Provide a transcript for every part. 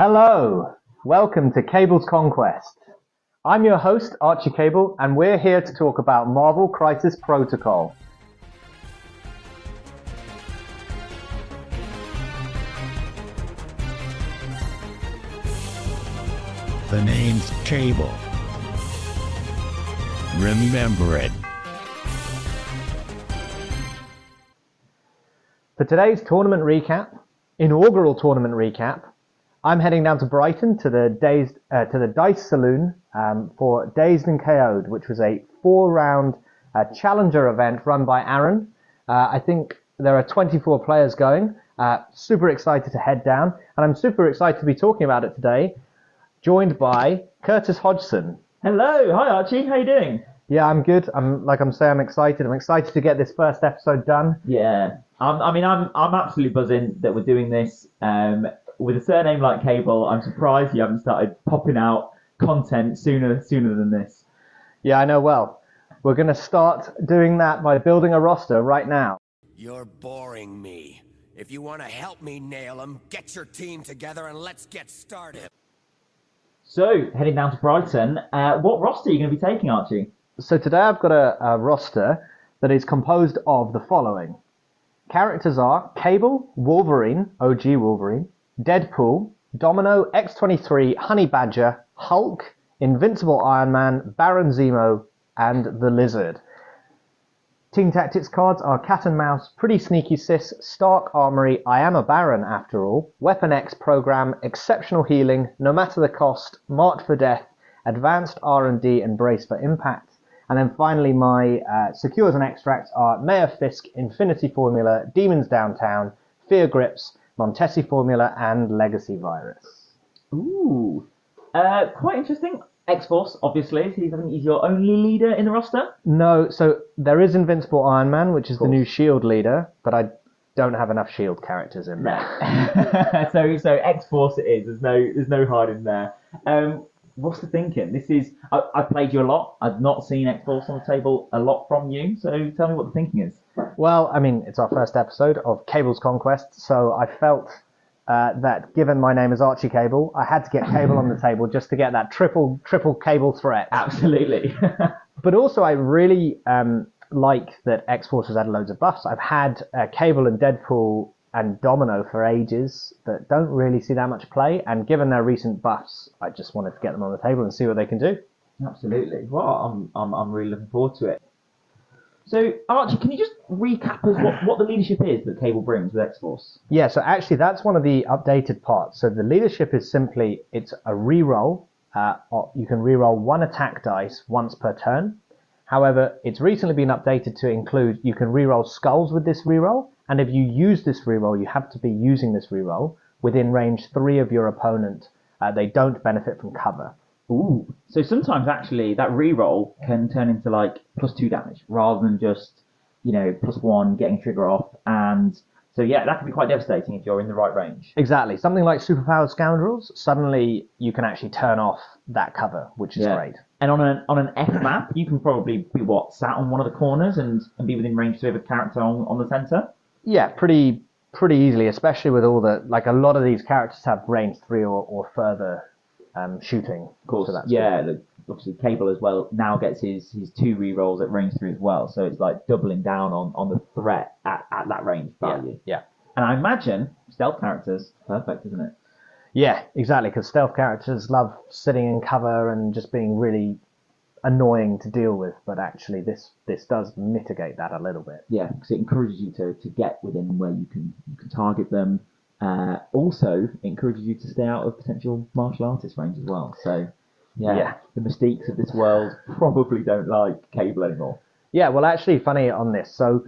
Hello, welcome to Cable's Conquest. I'm your host, Archie Cable, and we're here to talk about Marvel Crisis Protocol. The name's Cable. Remember it. For today's tournament recap, inaugural tournament recap, I'm heading down to Brighton to the Dazed, uh, to the Dice Saloon um, for Dazed and KO'd, which was a four-round uh, challenger event run by Aaron. Uh, I think there are 24 players going. Uh, super excited to head down, and I'm super excited to be talking about it today. Joined by Curtis Hodgson. Hello, hi Archie, how you doing? Yeah, I'm good. I'm like I'm saying, I'm excited. I'm excited to get this first episode done. Yeah, I'm, I mean, I'm I'm absolutely buzzing that we're doing this. Um, with a surname like Cable, I'm surprised you haven't started popping out content sooner sooner than this. Yeah, I know. Well, we're going to start doing that by building a roster right now. You're boring me. If you want to help me nail him, get your team together and let's get started. So, heading down to Brighton, uh, what roster are you going to be taking, Archie? So today I've got a, a roster that is composed of the following. Characters are Cable, Wolverine, OG Wolverine, Deadpool, Domino, X23, Honey Badger, Hulk, Invincible Iron Man, Baron Zemo, and the Lizard. Team Tactics cards are Cat and Mouse, Pretty Sneaky Sis, Stark Armory, I Am a Baron After All, Weapon X Program, Exceptional Healing, No Matter the Cost, Marked for Death, Advanced R&D, and Brace for Impact. And then finally, my uh, secures and extracts are Mayor Fisk, Infinity Formula, Demons Downtown, Fear Grips, Montesi Formula, and Legacy Virus. Ooh, uh, quite interesting. X Force, obviously, he's, I think he's your only leader in the roster. No, so there is Invincible Iron Man, which is the new Shield leader, but I don't have enough Shield characters in there. so so X Force it is. There's no there's no hiding there. Um, what's the thinking? This is I, I played you a lot. I've not seen X Force on the table a lot from you. So tell me what the thinking is. Well, I mean, it's our first episode of Cable's Conquest, so I felt uh, that given my name is Archie Cable, I had to get Cable on the table just to get that triple triple Cable threat. Absolutely. But also, I really um, like that X Force has had loads of buffs. I've had uh, Cable and Deadpool and Domino for ages that don't really see that much play, and given their recent buffs, I just wanted to get them on the table and see what they can do. Absolutely. Well, I'm, I'm, I'm really looking forward to it. So, Archie, can you just recap us what, what the leadership is that Cable brings with X Force? Yeah, so actually that's one of the updated parts. So the leadership is simply it's a reroll. Uh, or you can reroll one attack dice once per turn. However, it's recently been updated to include you can reroll skulls with this reroll, and if you use this reroll, you have to be using this reroll within range three of your opponent. Uh, they don't benefit from cover. Ooh. So sometimes actually that reroll can turn into like plus two damage rather than just, you know, plus one getting trigger off. And so yeah, that can be quite devastating if you're in the right range. Exactly. Something like Superpowered Scoundrels, suddenly you can actually turn off that cover, which is Yeah. great. And on an on an F map, you can probably be what sat on one of the corners and, and be within range three of a character on, on the center. Yeah, pretty pretty easily, especially with all the like a lot of these characters have range three or, or further um, shooting. Of course, so yeah. Look, obviously, Cable as well now gets his his two rerolls at range three as well. So it's like doubling down on, on the threat at, at that range Yeah, value. yeah, And I imagine stealth characters perfect, isn't it? yeah, exactly. Because stealth characters love sitting in cover and just being really annoying to deal with, but actually this this does mitigate that a little bit. Yeah, because it encourages you to, to get within where you can you can target them. Uh, also, encourages you to stay out of potential martial artist range as well. So, yeah, Yeah. the mystiques of this world probably don't like Cable anymore. Yeah, well, actually, funny on this. So,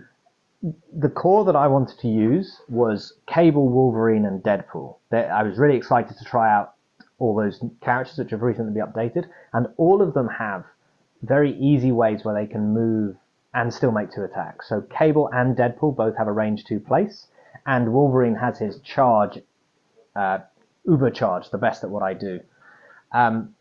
the core that I wanted to use was Cable, Wolverine, and Deadpool. I was really excited to try out all those characters which have recently been updated, and all of them have very easy ways where they can move and still make two attacks. So, Cable and Deadpool both have a range two place, and Wolverine has his charge, uh, Uber charge, the best at what I do. Um,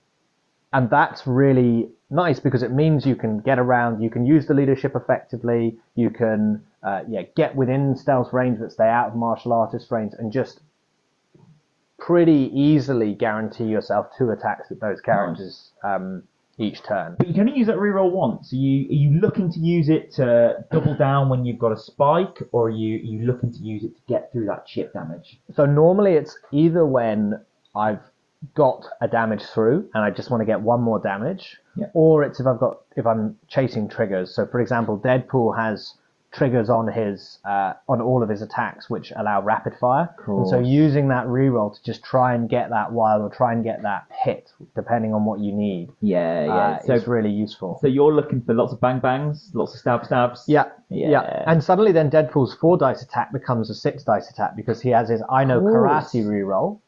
and that's really nice because it means you can get around, you can use the leadership effectively, you can uh, yeah get within stealth range but stay out of martial artist range, and just pretty easily guarantee yourself two attacks with those characters um, each turn. But you can only use that reroll once. Are you are you looking to use it to double down when you've got a spike, or are you are you looking to use it to get through that chip damage? So normally it's either when I've got a damage through and I just want to get one more damage, Yeah. or it's if I've got if I'm chasing triggers. So for example, Deadpool has triggers on his uh, on all of his attacks which allow rapid fire. And so using that reroll to just try and get that wild or try and get that hit, depending on what you need, Yeah, yeah. uh, so is really useful. so you're looking for lots of bang bangs, lots of stab stabs. Yeah, Yeah. yeah, And suddenly then Deadpool's four dice attack becomes a six dice attack because he has his I know karate reroll,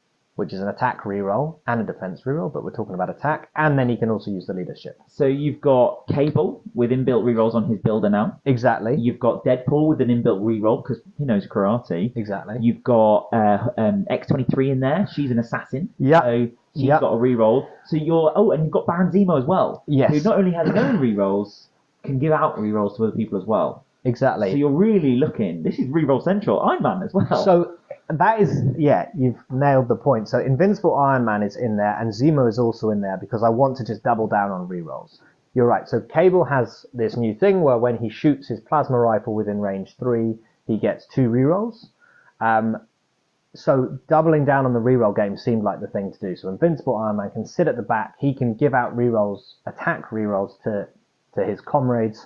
which is an attack reroll and a defense reroll, but we're talking about attack, and then he can also use the leadership. So you've got Cable with inbuilt rerolls on his builder now. Exactly. You've got Deadpool with an inbuilt reroll because he knows karate. Exactly. You've got uh, um, X23 in there. She's an assassin. Yeah. So she's Yeah. got a reroll. So you're oh, and you've got Baron Zemo as well. Yes. Who not only has his own rerolls, can give out rerolls to other people as well. exactly. So you're really looking. This is reroll central. Iron Man as well. So that is, yeah, you've nailed the point. So Invincible Iron Man is in there, and Zemo is also in there because I want to just double down on rerolls. You're right. So Cable has this new thing where when he shoots his plasma rifle within range three, he gets two rerolls. Um, so doubling down on the reroll game seemed like the thing to do. So Invincible Iron Man can sit at the back. He can give out rerolls, attack rerolls to to his comrades,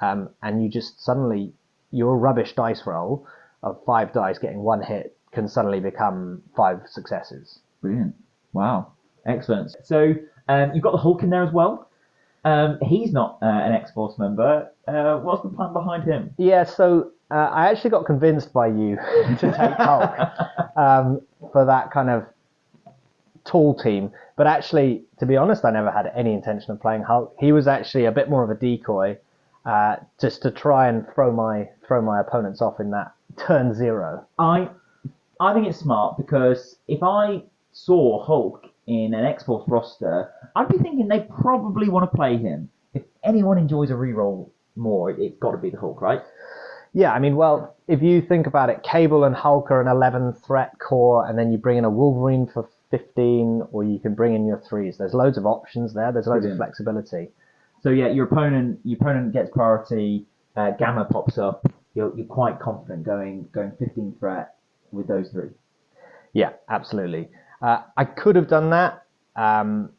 um, and you just suddenly your rubbish dice roll of five dice getting one hit can suddenly become five successes. Brilliant. Wow. Excellent. So um, you've got the Hulk in there as well. Um, he's not uh, an X Force member. Uh, what's the plan behind him? Yeah, so uh, I actually got convinced by you to take Hulk um, for that kind of tall team. But actually, to be honest, I never had any intention of playing Hulk. He was actually a bit more of a decoy, uh, just to try and throw my throw my opponents off in that turn zero. I I think it's smart because if I saw Hulk in an X Force roster, I'd be thinking they probably want to play him. If anyone enjoys a reroll more, it, it's got to be the Hulk, right? Yeah, I mean, well, if you think about it, Cable and Hulk are an 11 threat core, and then you bring in a Wolverine for 15, or you can bring in your threes. There's loads of options there. There's loads Brilliant. of flexibility. So yeah, your opponent your opponent gets priority. Uh, Gamma pops up. You're, you're quite confident going going 15 threat with those three. Yeah, absolutely. Uh, I could have done that, um,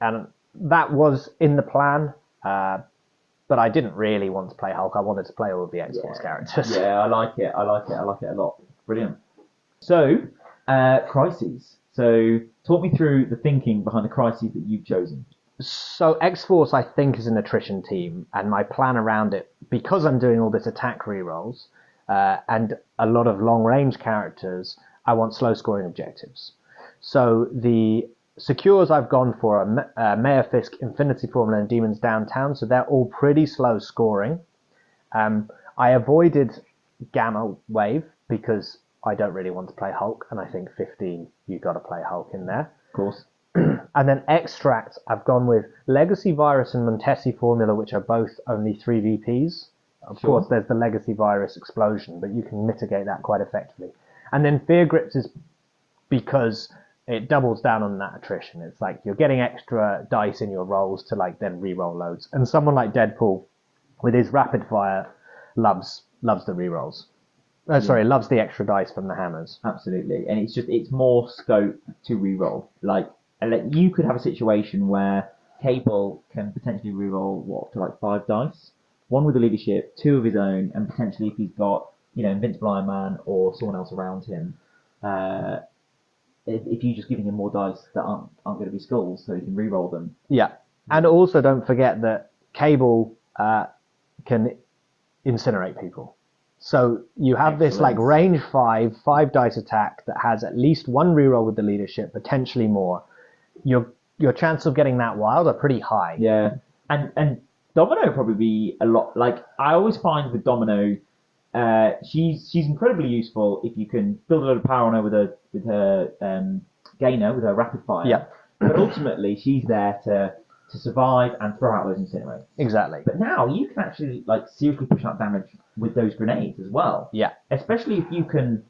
and that was in the plan, uh, but I didn't really want to play Hulk. I wanted to play all of the X Force characters. Yeah, I like it. I like it. I like it a lot. Brilliant. So, uh, crises. So, talk me through the thinking behind the crises that you've chosen. So X Force, I think, is an attrition team, and my plan around it, because I'm doing all this attack rerolls uh, and a lot of long range characters, I want slow scoring objectives. So the secures I've gone for are uh, Mayor Fisk, Infinity Formula, and Demons Downtown, so they're all pretty slow scoring. Um, I avoided Gamma Wave because I don't really want to play Hulk, and I think 15, you've got to play Hulk in there. Of course. And then extract, I've gone with Legacy Virus and Montesi Formula, which are both only three VPs. Of Sure. course, there's the Legacy Virus explosion, but you can mitigate that quite effectively. And then Fear Grips is because it doubles down on that attrition. It's like you're getting extra dice in your rolls to like then re-roll loads. And someone like Deadpool, with his rapid fire, loves loves the re-rolls. Uh, sorry, loves the extra dice from the hammers. Absolutely. And it's just, it's more scope to reroll. Like, like, you could have a situation where Cable can potentially reroll, what, to like five dice? One with the leadership, two of his own, and potentially if he's got, you know, Invincible Iron Man or someone else around him, uh, if, if you're just giving him more dice that aren't, aren't going to be skulls, so he can re-roll them. Yeah, and also don't forget that Cable uh, can incinerate people. So you have this like range five, five dice attack that has at least one reroll with the leadership, potentially more. Your your chance of getting that wild are pretty high. Yeah, and and Domino would probably be a lot. Like I always find with Domino, uh, she's she's incredibly useful if you can build a lot of power on her with her with her um, gainer with her rapid fire. Yeah. But ultimately, she's there to to survive and throw out those incinerators. Exactly. But now you can actually like seriously push out damage with those grenades as well. Yeah. Especially if you can,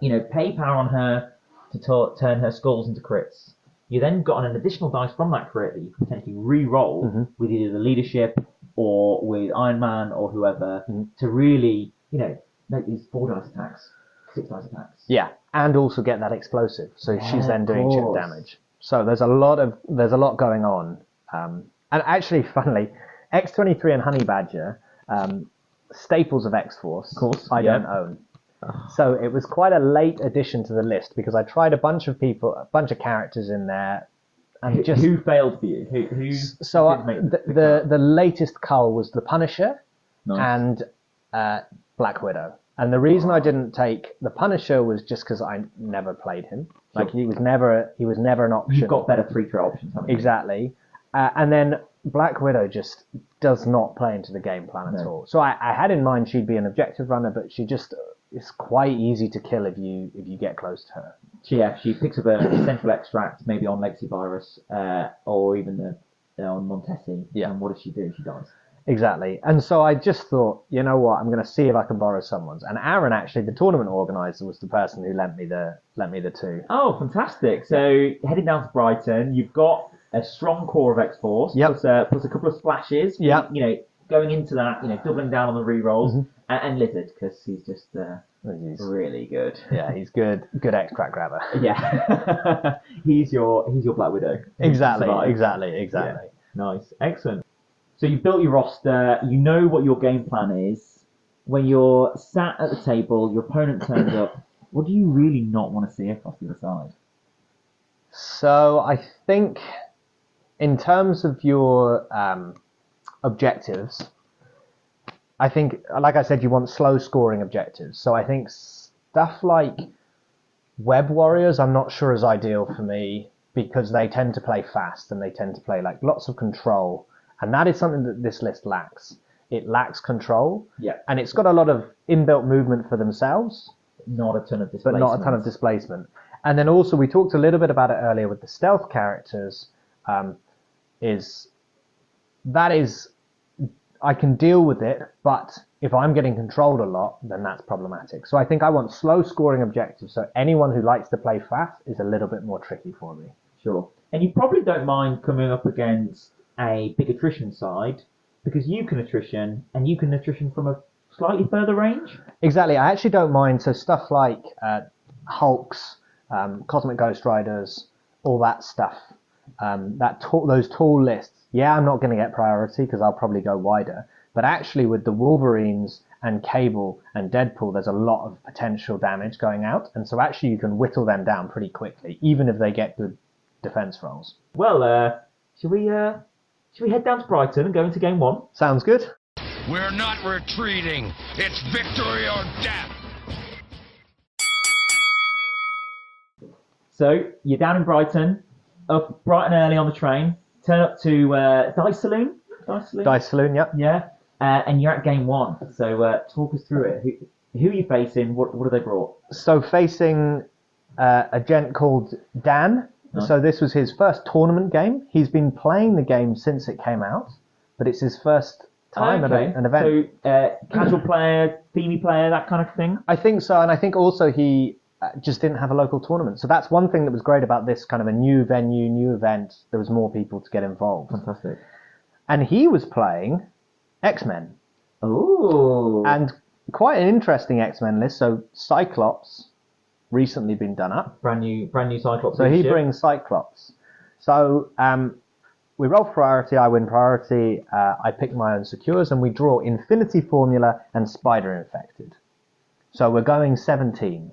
you know, pay power on her, to ta- turn her skulls into crits. You then got an additional dice from that crit that you could potentially re-roll Mm-hmm. with either the leadership or with Iron Man or whoever Mm-hmm. to really, you know, make these four dice attacks, six dice attacks. Yeah, and also get that explosive. So Yeah, she's then doing chip damage. So there's a lot of there's a lot going on. Um, and actually, funnily, X23 and Honey Badger, um, staples of X Force, Of course, I yeah. don't own. So it was quite a late addition to the list because I tried a bunch of people, a bunch of characters in there, and Who, just who failed for you? Who? who so I, make the, the the latest cull was the Punisher Nice. and uh, Black Widow. And the reason I didn't take the Punisher was just because I never played him. Like he was never he was never an option. You've got better free throw options, exactly. Uh, and then Black Widow just does not play into the game plan at all. So I, I had in mind she'd be an objective runner, but she just it's quite easy to kill if you if you get close to her. She, yeah, she picks up a central extract, maybe on Legacy Virus, uh, or even the uh, on Montesi. Yeah. And what does she do? She dies. Exactly. And so I just thought, you know what, I'm going to see if I can borrow someone's. And Aaron, actually, the tournament organizer, was the person who lent me the lent me the two. Oh, fantastic! So heading down to Brighton, you've got a strong core of X Force, Yep. plus, uh, plus a couple of splashes. Mm-hmm. You know, going into that, you know, doubling down on the re-rolls, and, and Lizard because he's just uh, He's- really good. yeah, he's good, good extract grabber. Yeah, he's your he's your Black Widow. Exactly, exactly, exactly. Nice, excellent. So you built your roster. You know what your game plan is. When you're sat at the table, your opponent turns up. What do you really not want to see across the other side? So I think, in terms of your um, objectives, I think, like I said, you want slow scoring objectives. So I think stuff like web warriors, I'm not sure is ideal for me because they tend to play fast and they tend to play like lots of control, and that is something that this list lacks. It lacks control, Yeah, and it's got a lot of inbuilt movement for themselves, not a ton of displacement. but not a ton of displacement. And then also we talked a little bit about it earlier with the stealth characters. Um, is that is I can deal with it, but if I'm getting controlled a lot, then that's problematic. So I think I want slow scoring objectives. So anyone who likes to play fast is a little bit more tricky for me. Sure. And you probably don't mind coming up against a big attrition side because you can attrition and you can attrition from a slightly further range. Exactly. I actually don't mind. So stuff like uh, Hulks, um, Cosmic Ghost Riders, all that stuff. Um, that ta- those tall lists. Yeah, I'm not going to get priority because I'll probably go wider. But actually, with the Wolverines and Cable and Deadpool, there's a lot of potential damage going out, and so actually you can whittle them down pretty quickly, even if they get good defense rolls. Well, uh, should we uh, should we head down to Brighton and go into game one? Sounds good. We're not retreating. It's victory or death. So you're down in Brighton, up bright and early on the train. Turn up to uh, Dice Saloon. Dice Saloon. Dice Saloon, yep. Yeah. Uh, and you're at game one. So uh, talk us through it. Who, who are you facing? What what have they brought? So facing uh, a gent called Dan. Nice. So this was his first tournament game. He's been playing the game since it came out, but it's his first time at a, an event. So uh, casual player, themey player, that kind of thing. I think so, and I think also he just didn't have a local tournament. So that's one thing that was great about this kind of a new venue, new event. There was more people to get involved, Fantastic. and he was playing X Men, Ooh. and quite an interesting X Men list. So Cyclops recently been done up. brand new, brand new Cyclops. So he brings Cyclops. So um, we roll priority. I win priority. Uh, I pick my own secures, and we draw Infinity Formula and Spider Infected. So we're going 17.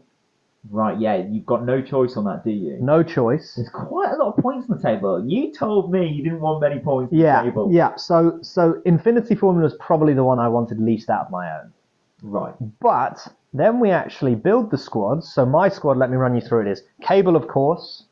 Right, yeah, you've got no choice on that, do you? No choice. There's quite a lot of points on the table. You told me you didn't want many points on Yeah, the table. yeah. So so Infinity Formula is probably the one I wanted least out of my own. Right. But then we actually build the squads. So my squad, let me run you through it, is Cable, of course,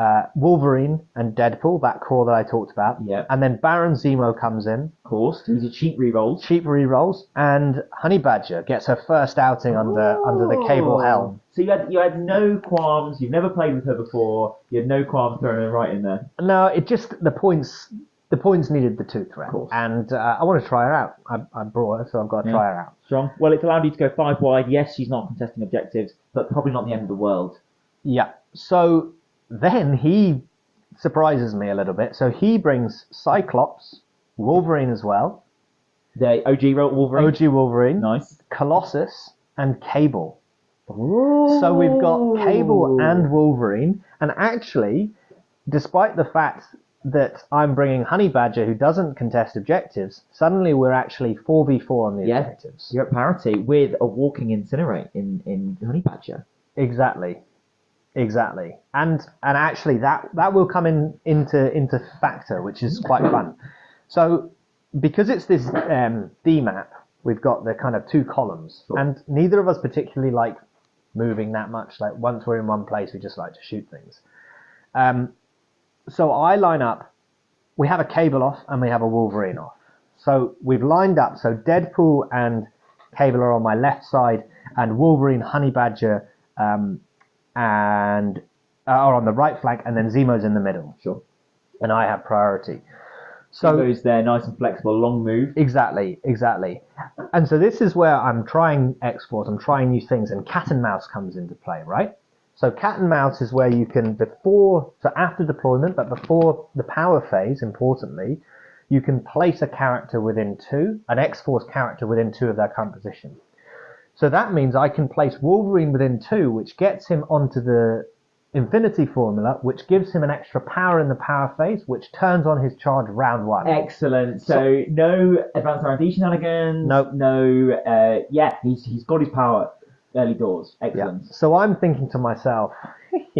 uh, Wolverine and Deadpool, that core that I talked about. Yep. And then Baron Zemo comes in, Of course, these are cheap rerolls. cheap rerolls, and Honey Badger gets her first outing under under the Cable helm. So you had you had no qualms. You've never played with her before. You had no qualms throwing her right in there. No, it just the points. The points needed the two threat, and uh, I want to try her out. I, I brought her, so I've got to Yeah. try her out. Strong. Well, it's allowed you to go five wide. Yes, she's not contesting objectives, but probably not the end of the world. Yeah, so then he surprises me a little bit. So he brings Cyclops, Wolverine as well, The OG Wolverine. OG Wolverine, Nice. Colossus, and Cable. Ooh. So we've got Cable and Wolverine, and actually, despite the fact that I'm bringing Honey Badger, who doesn't contest objectives, suddenly we're actually 4v4 on the Yeah. objectives. You're at parity with a walking incinerate in in Honey Badger. Exactly, exactly, and and actually that that will come in into into factor, which is quite fun. So because it's this um, D map, we've got the kind of two columns, Sure. and neither of us particularly like moving that much. Like once we're in one place, we just like to shoot things. Um, so I line up. We have a cable off and we have a Wolverine off. So we've lined up. So Deadpool and Cable are on my left side, and Wolverine, Honey Badger, um, and uh, are on the right flank, and then Zemo's in the middle, Sure. and I have priority. So goes there, nice and flexible, long move. Exactly, exactly. And so this is where I'm trying X-Force, I'm trying new things, and cat and mouse comes into play, right? So cat and mouse is where you can, before, so after deployment, but before the power phase, importantly, you can place a character within two, an X-Force character within two of their current position. So that means I can place Wolverine within two, which gets him onto the Infinity Formula, which gives him an extra power in the power phase, which turns on his charge round one. Excellent. So, no advanced R&D shenanigans. Nope. No. Uh, yeah, he's he's got his power early doors. Yeah. Excellent. So I'm thinking to myself,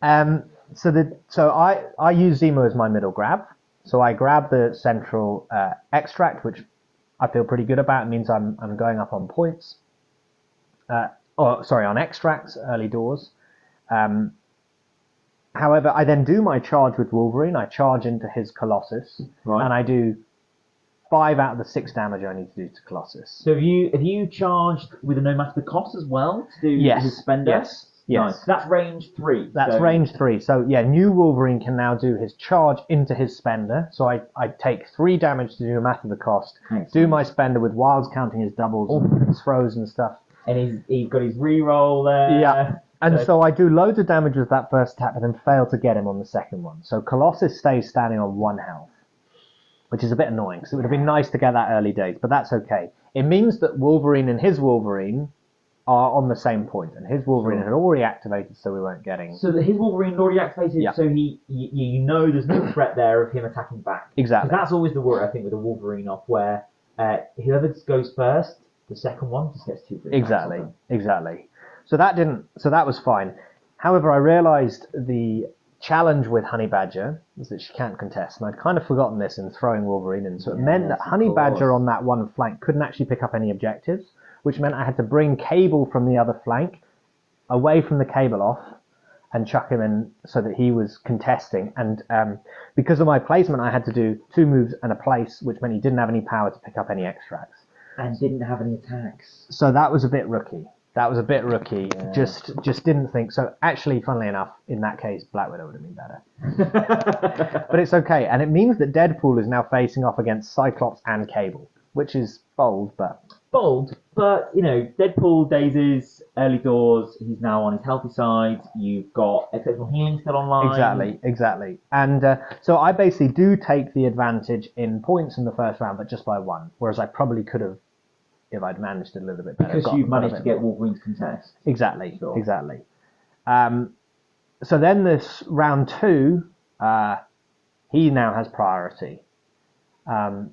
um, so the so I I use Zemo as my middle grab. So I grab the central uh, extract, which I feel pretty good about. It means I'm I'm going up on points. Uh, or sorry, on extracts early doors. Um, however, I then do my charge with Wolverine. I charge into his Colossus, Right. and I do five out of the six damage I need to do to Colossus. So have you have you charged with a no matter the cost as well to do Yes, his spender? yes, yes. Nice. That's range three. That's so- range three. So yeah, new Wolverine can now do his charge into his spender. So I, I take three damage to do a math of the cost. Excellent. Do my spender with wilds counting his doubles and his throws and stuff. And he's he's got his reroll there. Yeah. And So- so I do loads of damage with that first attack, but then fail to get him on the second one. So Colossus stays standing on one health, which is a bit annoying because it would have been nice to get that early days, but that's okay. It means that Wolverine and his Wolverine are on the same point, and his Wolverine had already activated, so we weren't getting So that his Wolverine already activated, Yeah. so he you, you know there's no threat there of him attacking back. exactly. That's always the worry I think with a Wolverine off, where uh, whoever goes first, the second one just gets two. free attacks Exactly, them. exactly. So that didn't. So that was fine. However, I realised the challenge with Honey Badger is that she can't contest, and I'd kind of forgotten this in throwing Wolverine in. So it meant that of Honey Badger on that one flank couldn't actually pick up any objectives, which meant I had to bring Cable from the other flank away from the cable off and chuck him in so that he was contesting. And um, because of my placement, I had to do two moves and a place, which meant he didn't have any power to pick up any extracts And didn't have any attacks. so that was a bit rookie. That was a bit rookie. Yeah. Just just didn't think so. Actually, funnily enough, in that case, Black Widow would have been better. But it's okay, and it means that Deadpool is now facing off against Cyclops and Cable, which is bold, but Bold, but you know, Deadpool daisies, early doors, he's now on his healthy side. You've got exceptional healing still online. exactly, exactly. And uh, so I basically do take the advantage in points in the first round, but just by one. Whereas I probably could have, if I'd managed it a little bit better. Because you've managed to get more. Wolverine's contest. Exactly, Sure. exactly. Um, so then this round two, uh, he now has priority. Um,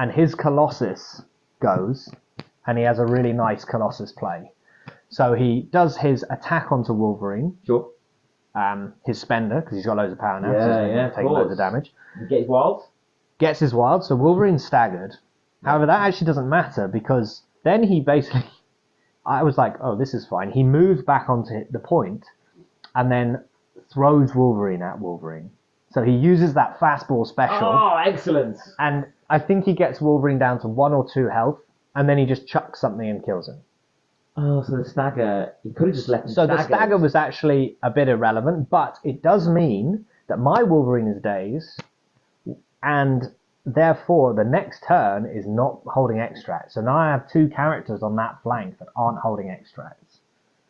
and his Colossus goes, and he has a really nice Colossus play. So he does his attack onto Wolverine, Sure. um, his spender, because he's got loads of power now, Yeah, so he's yeah, of taking loads course. of damage. You get his wilds. Gets his wild, so Wolverine's staggered. However, that actually doesn't matter because then he basically, I was like, oh, this is fine. He moves back onto the point and then throws Wolverine at Wolverine. So he uses that fastball special, Oh, excellent. and I think he gets Wolverine down to one or two health, and then he just chucks something and kills him. Oh, so the stagger, you could have just left him So the stagger was actually a bit irrelevant, but it does mean that my Wolverine is dazed, and therefore the next turn is not holding extract. So now I have two characters on that flank that aren't holding extracts.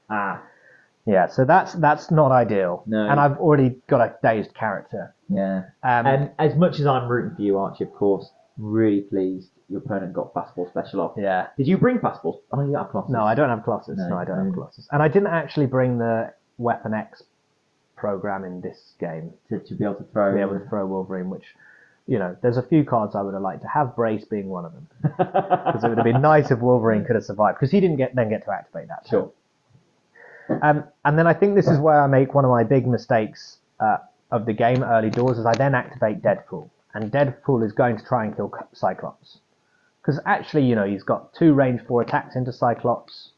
Ah, Yeah, so that's that's not ideal. No. And I've already got a dazed character. yeah. Um, And as much as I'm rooting for you, Archie, of course, really pleased your opponent got fastball special off. yeah. Did you bring fastballs? Oh, you got Colossus. No, I don't have Colossus. No, No, I don't no. have Colossus. And I didn't actually bring the Weapon X program in this game to, to be able to throw. to be able to throw Wolverine, which, you know, there's a few cards I would have liked to have, Brace being one of them. Because it would have been nice if Wolverine could have survived, because he didn't get then get to activate that. Sure. Um, and then I think this is where I make one of my big mistakes uh, of the game early doors, is I then activate Deadpool. And Deadpool is going to try and kill Cyclops. Because actually, you know, he's got two range four attacks into Cyclops,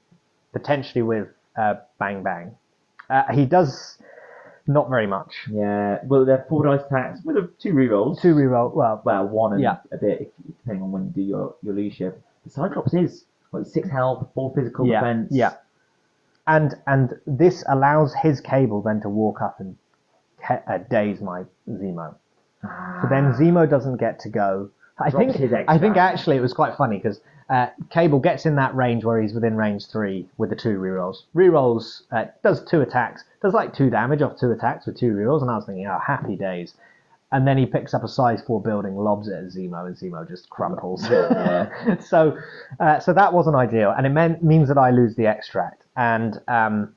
potentially with uh, Bang Bang. Uh, he does not very much. Yeah. Well, they're four dice attacks with a, two rerolls. Two reroll, well, Well, one and Yeah. a bit, if, depending on when you do your, your leadership. The Cyclops is six health, four physical yeah, defense. yeah. And and this allows his cable then to walk up and uh, daze my Zemo. So then Zemo doesn't get to go. I Drops think his I think actually it was quite funny because uh, Cable gets in that range where he's within range three with the two rerolls. Rerolls uh, does two attacks, does like two damage off two attacks with two rerolls, and I was thinking, oh, happy days. And then he picks up a size four building, lobs it at Zemo, and Zemo just crumples. So, uh, so that wasn't ideal, and it meant means that I lose the extract. And um,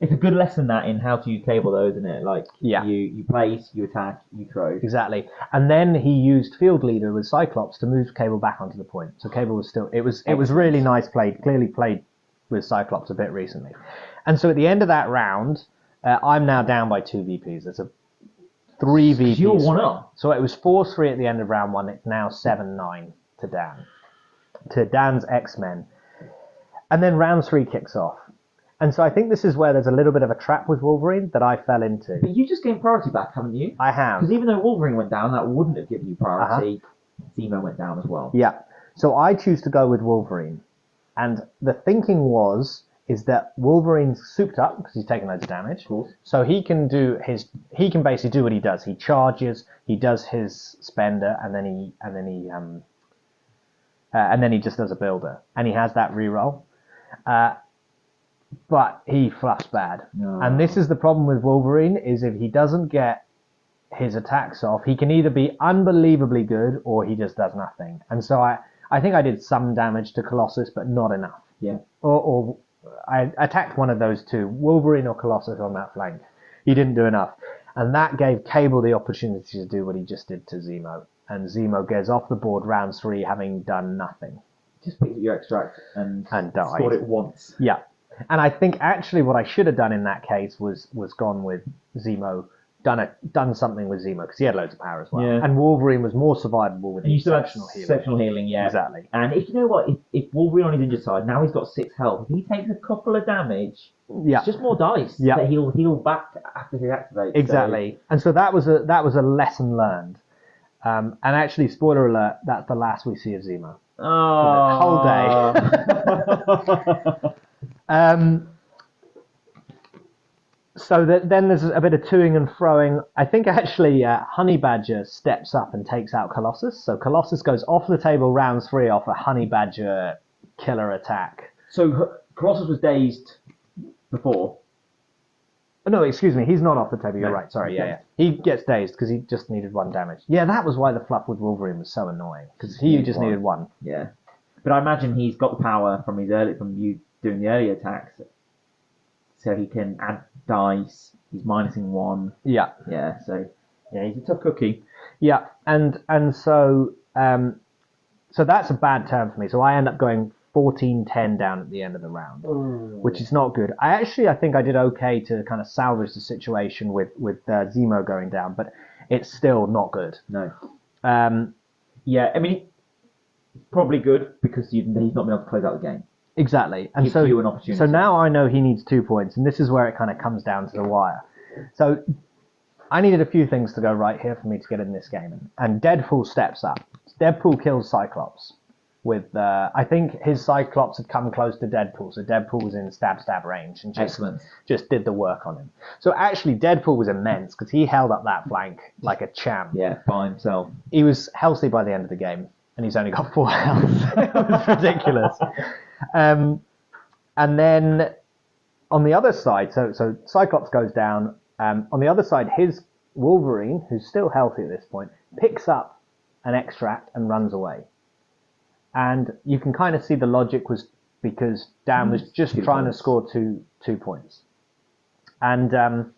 It's a good lesson that in how to use cable, though, isn't it? Like, Yeah. you you place, you attack, you throw. Exactly. And then he used Field Leader with Cyclops to move Cable back onto the point. So Cable was still it was it was really nice played, clearly played with Cyclops a bit recently. And so at the end of that round, uh, I'm now down by two VPs. There's a three VPs. You're one up. So it was four three at the end of round one. It's now seven nine to Dan, to Dan's X Men. And then round three kicks off. And so I think this is where there's a little bit of a trap with Wolverine that I fell into. But you just gained priority back, haven't you? I have. Because even though Wolverine went down, that wouldn't have given you priority. Zemo went down as well. Yeah. So I choose to go with Wolverine. And the thinking was is that Wolverine's souped up because he's taken loads of damage. course. So he can do his he can basically do what he does. He charges, he does his spender, and then he and then he um uh, and then he just does a builder. And he has that reroll. Uh but he fluffs bad. No. And this is the problem with Wolverine is if he doesn't get his attacks off, he can either be unbelievably good or he just does nothing. And so I, I think I did some damage to Colossus, but not enough. Yeah. Or, or I attacked one of those two, Wolverine or Colossus on that flank. He didn't do enough. And that gave Cable the opportunity to do what he just did to Zemo. And Zemo gets off the board round three having done nothing. Just picked up your extract and, And died. scored it once. Yeah. And I think actually what I should have done in that case was was gone with Zemo, done a, done something with Zemo because he had loads of power as well. Yeah. And Wolverine was more survivable with And you still had exceptional healing. exceptional healing, yeah. Exactly. And if you know what, if, if Wolverine on his injured side, now he's got six health. If he takes a couple of damage, Yeah. it's just more dice Yeah. that he'll heal back after he activates. so- Exactly. And so that was a that was a lesson learned. Um, and actually, spoiler alert, that's the last we see of Zemo. Oh. whole Um, so that, then there's a bit of toing and froing. I think actually uh, Honey Badger steps up and takes out Colossus. So Colossus goes off the table round three off a Honey Badger killer attack. so Colossus was dazed before. Oh, no, excuse me, he's not off the table. You're No. right. Sorry. Yeah, yeah. He gets dazed because he just needed one damage. Yeah, that was why the fluff with Wolverine was so annoying because he Needed just one. needed one. Yeah. But I imagine he's got the power from his early from you doing the early attacks. So he can add dice. He's minusing one. Yeah. Yeah, so yeah, he's a tough cookie. Yeah, and and so um, so that's a bad turn for me. So I end up going 14-10 down at the end of the round, which is not good. I actually I think I did okay to kind of salvage the situation with with uh, Zemo going down, but it's still not good. No. Um, Yeah, I mean, it's probably good because you, he's not been able to close out the game. Exactly, and so you an opportunity. so now I know he needs two points, and this is where it kind of comes down to the wire. So I needed a few things to go right here for me to get in this game, and Deadpool steps up. Deadpool kills Cyclops with uh, I think his Cyclops had come close to Deadpool, so Deadpool was in stab stab range and just Excellent. just did the work on him. So actually, Deadpool was immense because he held up that flank like a champ. Yeah, by himself. He was healthy by the end of the game, and he's only got four health. it was ridiculous. Um, and then on the other side, so so Cyclops goes down. Um, on the other side, his Wolverine, who's still healthy at this point, picks up an extract and runs away. And you can kind of see the logic was because Dan was just two trying points. to score two two points, and um,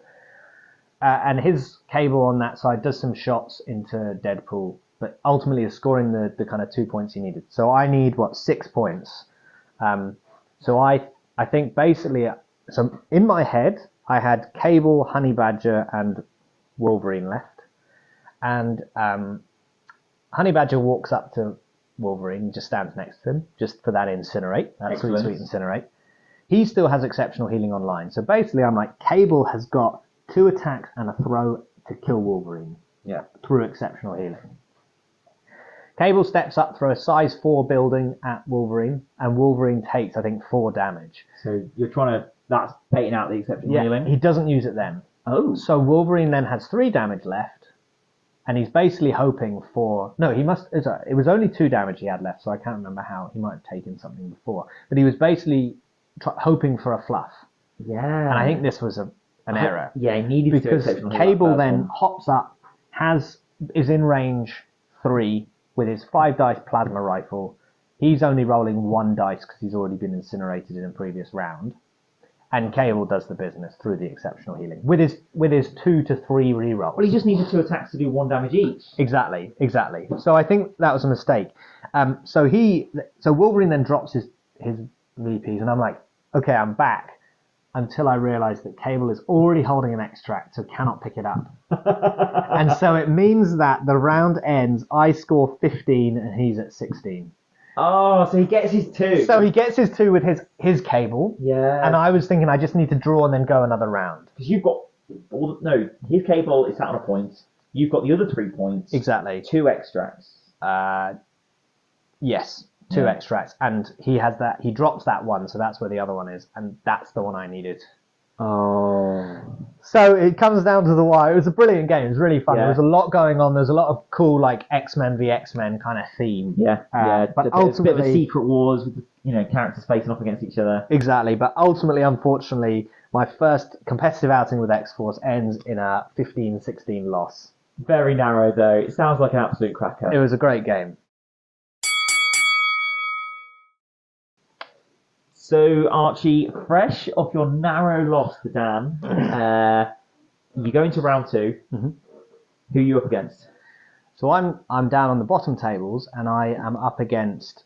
uh, and his cable on that side does some shots into Deadpool, but ultimately is scoring the the kind of two points he needed. So I need what six points. Um, so I I think basically so in my head I had Cable, Honey Badger, and Wolverine left, and um, Honey Badger walks up to Wolverine, just stands next to him, just for that incinerate, that sweet sweet incinerate. He still has exceptional healing online. So basically, I'm like, Cable has got two attacks and a throw to kill Wolverine Yeah. through exceptional healing. Cable steps up threw a size 4 building at Wolverine, and Wolverine takes, I think, 4 damage. So you're trying to that's baiting out the exception Yeah, healing. he doesn't use it then. oh, So Wolverine then has 3 damage left, and he's basically hoping for. No, he must. It was only 2 damage he had left, so I can't remember how. He might have taken something before. But he was basically tr- hoping for a fluff. yeah. And I think this was a, an error. Yeah, he needed to because Cable then hops up, has is in range three with his five dice plasma rifle. He's only rolling one dice because he's already been incinerated in a previous round, and Cable does the business through the exceptional healing with his with his two to three rerolls. Well, he just needed two attacks to do one damage each. Exactly, exactly. So I think that was a mistake. Um, so he, so Wolverine then drops his his VPs, and I'm like, okay, I'm back. Until I realise that Cable is already holding an extract, so cannot pick it up. and so it means that the round ends. I score 15, and he's at 16. Oh, so he gets his two. So he gets his two with his his Cable, yeah, and I was thinking I just need to draw and then go another round. because you've got all the, no, his cable is sat on a point. You've got the other three points. Exactly. Two extracts. Uh, yes, two Yeah. extracts, and he has that. He drops that one, so that's where the other one is, and that's the one I needed. Oh. So it comes down to the wire. It was a brilliant game. It was really fun. Yeah. There was a lot going on. There was a lot of cool like X Men v X Men kind of theme. Yeah, Uh, yeah. but a bit, a bit of a secret wars with you know characters facing off against each other. Exactly. But ultimately, unfortunately, my first competitive outing with X Force ends in a 15-16 loss. Very narrow though. It sounds like an absolute cracker. It was a great game. So Archie, fresh off your narrow loss to Dan, uh, you go into round 2 Mhm. Who are you up against? So I'm I'm down on the bottom tables, and I am up against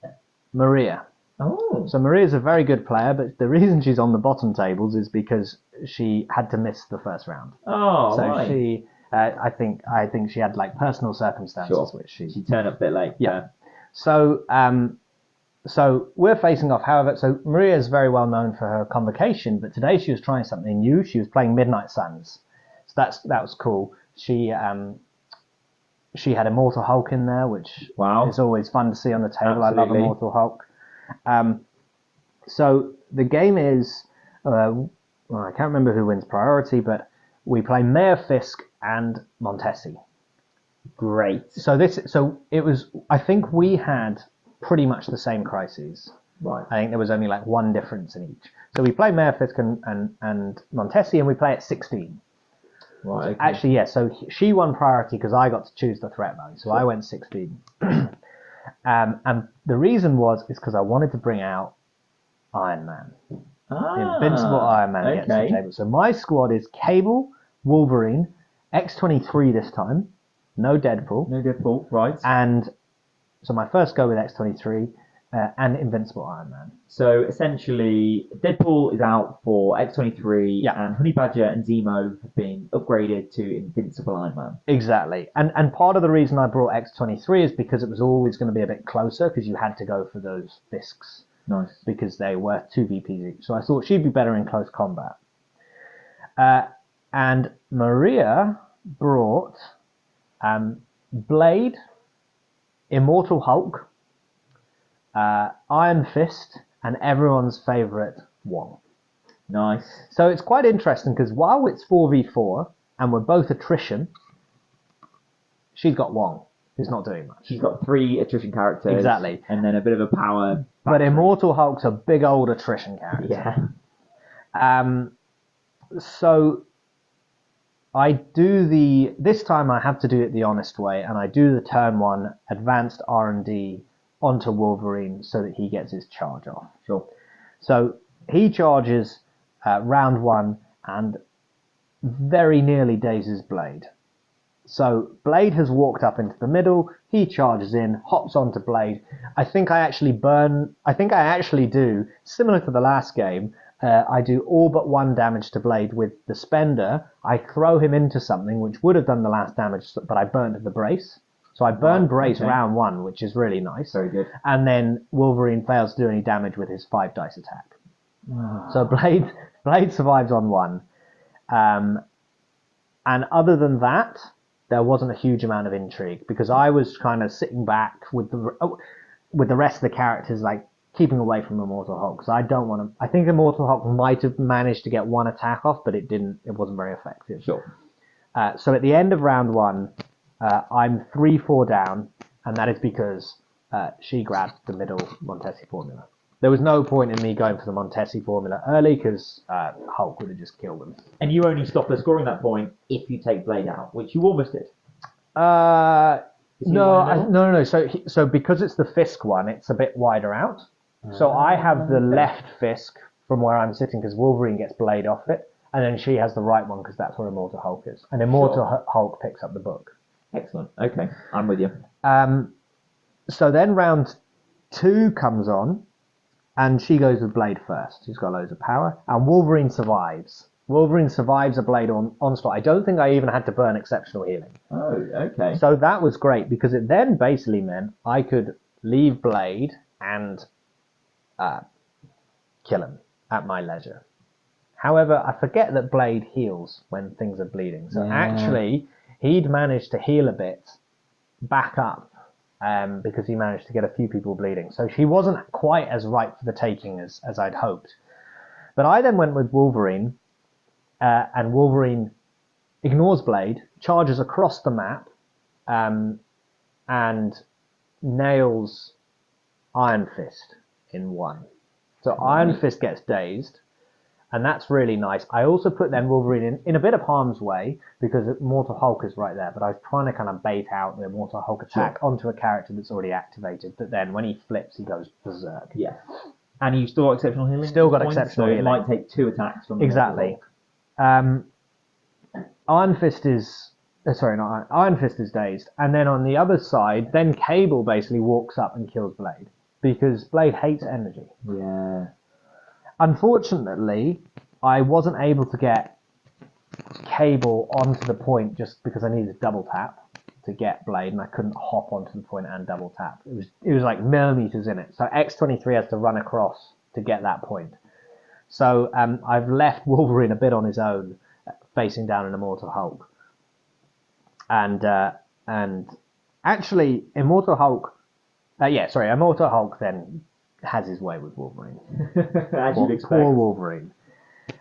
Maria. Oh, So Maria's a very good player, but the reason she's on the bottom tables is because she had to miss the first round. oh, so right. she, uh, I think, I think she had like personal circumstances Sure. which she. She turned up a bit late. Yeah. So, um, so we're facing off. However, so Maria is very well known for her convocation, but today she was trying something new. She was playing Midnight Suns. So that's that was cool. She um, she had Immortal Hulk in there, which Wow. is always fun to see on the table. I love Absolutely. Immortal Hulk. Um, so the game is, uh, well, I can't remember who wins priority, but we play Mayor Fisk and Montesi. Great. So this, so it was. I think we had pretty much the same crises. Right. I think there was only like one difference in each. So we play Mayor Fisk and, and, and Montesi, and we play at 16. Right. okay. Actually, yeah. So she won priority because I got to choose the threat value. So I went 16. um, and the reason was is because I wanted to bring out Iron Man, ah, Invincible Iron Man against the table. So my squad is Cable, Wolverine, X23 this time, no Deadpool, No Deadpool. Right. and so my first go with X23 uh, and Invincible Iron Man. So essentially, Deadpool is out for X23, Yeah. and Honey Badger and Zemo have been upgraded to Invincible Iron Man. Exactly. And and part of the reason I brought X23 is because it was always going to be a bit closer because you had to go for those Fisks Nice. because they were two VPs each. So I thought she'd be better in close combat. Uh, and Maria brought um, Blade, Immortal Hulk, uh, Iron Fist, and everyone's favourite Wong. Nice. So it's quite interesting because while it's 4v4 and we're both attrition, she's got Wong, who's not doing much. She's got three attrition characters. Exactly. And then a bit of a power. But Immortal Hulk's a big old attrition character. Yeah. Um, so I do the this time I have to do it the honest way, and I do the turn one advanced R and D onto Wolverine so that he gets his charge off. Sure. So he charges uh, round one and very nearly dazes Blade. So Blade has walked up into the middle. He charges in, hops onto Blade. I think I actually burn. I think I actually do similar to the last game. Uh, I do all but one damage to Blade with the Spender. I throw him into something which would have done the last damage, but I burned the brace. So I burn brace okay. round one, which is really nice. Very good. And then Wolverine fails to do any damage with his five dice attack. Ah. So Blade Blade survives on one. Um, and other than that, there wasn't a huge amount of intrigue because I was kind of sitting back with the oh, with the rest of the characters, like keeping away from Immortal Hulk. Because I don't want to. I think Immortal Hulk might have managed to get one attack off, but it didn't. It wasn't very effective. Sure. Uh, so at the end of round one, uh, I'm three four down, and that is because uh, she grabbed the middle Montesi formula. There was no point in me going for the Montesi formula early because uh, Hulk would have just killed them. And you only stop her scoring that point if you take Blade out, which you almost did. Uh, no, one in the I, no, no, no. So, so because it's the Fisk one, it's a bit wider out. So I have the left Fisk from where I'm sitting because Wolverine gets Blade off it, and then she has the right one because that's where Immortal Hulk is, and Immortal. Hu- Hulk picks up the book. Excellent. Okay, I'm with you. Um, so then round two comes on, and she goes with Blade first. She's got loads of power, and Wolverine survives. Wolverine survives a Blade on, onslaught. I don't think I even had to burn exceptional healing. Oh, okay. So that was great because it then basically meant I could leave Blade and uh, kill him at my leisure. However, I forget that Blade heals when things are bleeding. So Yeah. actually, he'd managed to heal a bit back up um, because he managed to get a few people bleeding. So she wasn't quite as ripe for the taking as, as I'd hoped. But I then went with Wolverine, uh, and Wolverine ignores Blade, charges across the map, um, and nails Iron Fist in one. So Iron Fist gets dazed, and that's really nice. I also put then Wolverine in, in a bit of harm's way because Immortal Hulk is right there, but I was trying to kind of bait out the Immortal Hulk attack onto a character that's already activated. But then when he flips, he goes berserk. Yeah. And you still got exceptional healing? Still got at this point, exceptional so healing. It might take two attacks from the Exactly. Um, Iron Fist is uh, sorry, not Iron, Iron Fist is dazed, and then on the other side, then Cable basically walks up and kills Blade because Blade hates energy. Yeah. Unfortunately, I wasn't able to get Cable onto the point just because I needed to double tap to get Blade, and I couldn't hop onto the point and double tap. It was it was like millimeters in it, so X23 has to run across to get that point. So um, I've left Wolverine a bit on his own, facing down an Immortal Hulk, and uh, and actually Immortal Hulk, uh, yeah, sorry, Immortal Hulk then has his way with Wolverine. As Poor, you'd expect. poor Wolverine.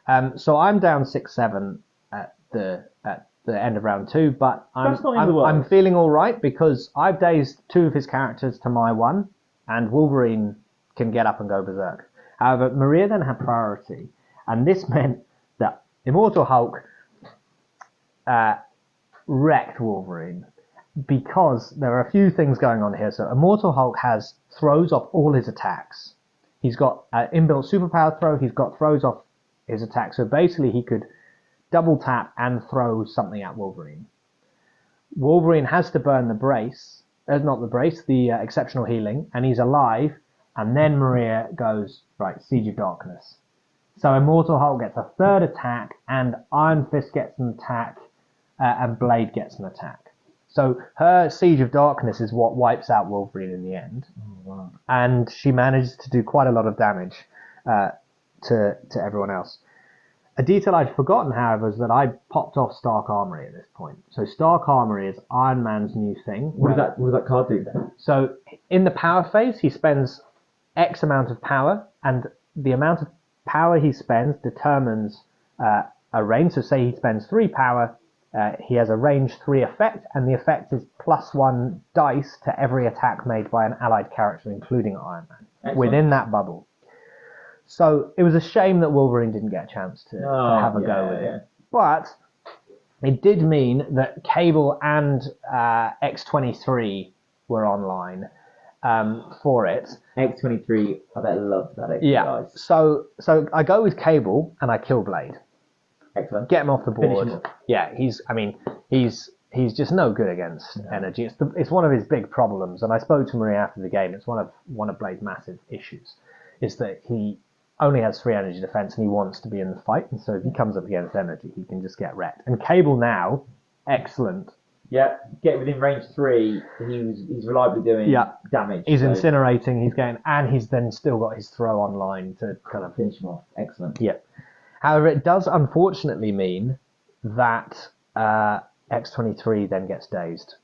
Um, so I'm down six seven at the at the end of round two, but I'm That's not the end of I'm. I'm feeling all right because I've dazed two of his characters to my one, and Wolverine can get up and go berserk. However, Maria then had priority, and this meant that Immortal Hulk uh, wrecked Wolverine because there are a few things going on here. So Immortal Hulk has throws off all his attacks. He's got an inbuilt superpower throw. He's got throws off his attack. So basically, he could double tap and throw something at Wolverine. Wolverine has to burn the brace, uh, not the brace, the uh, exceptional healing, and he's alive. And then Maria goes right, Siege of Darkness. So Immortal Hulk gets a third attack, and Iron Fist gets an attack, uh, and Blade gets an attack. So her Siege of Darkness is what wipes out Wolverine in the end, and she manages to do quite a lot of damage uh, to to everyone else. A detail I'd forgotten, however, is that I popped off Stark Armory at this point. So Stark Armory is Iron Man's new thing. What does that What does that card do then? So in the power phase, he spends X amount of power, and the amount of power he spends determines uh, a range. So say he spends three power, uh, he has a range three effect, and the effect is plus one dice to every attack made by an allied character, including Iron Man, Excellent. within that bubble. So it was a shame that Wolverine didn't get a chance to, to Oh, have a go with yeah. it. But it did mean that Cable and uh, X23 were online um, for it. X23, I bet loved that extra Yeah. So so I go with Cable and I kill Blade. Excellent. Get him off the board. Yeah, he's. I mean, he's he's just no good against energy. It's the, it's one of his big problems. And I spoke to Marie after the game. It's one of one of Blade's massive issues, is that he only has three energy defense and he wants to be in the fight. And so if he comes up against energy, he can just get wrecked. And Cable now, excellent. Yeah, get within range three. He's he's reliably doing Yeah. damage. He's so incinerating. He's getting, and he's then still got his throw online to kind of Finish him off. Excellent. Yeah. However, it does unfortunately mean that uh, X23 then gets dazed.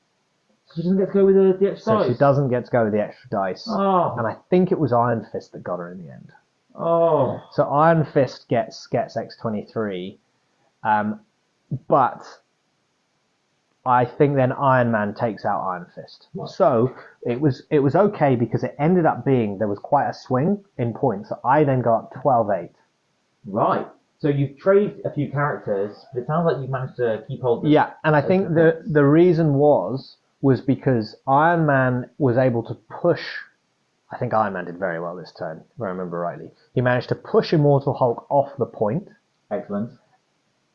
So she doesn't get to go with the, the extra So dice. she doesn't get to go with the extra dice. Oh, And I think it was Iron Fist that got her in the end. oh. So Iron Fist gets gets X23, um, but I think then Iron Man takes out Iron Fist. So it was it was okay because it ended up being there was quite a swing in points. So I then got 12-8. Right. So you've traded a few characters, but it sounds like you've managed to keep hold of them. Yeah, and I think the the reason was was because Iron Man was able to push. I think Iron Man did very well this turn, if I remember rightly. He managed to push Immortal Hulk off the point Excellent.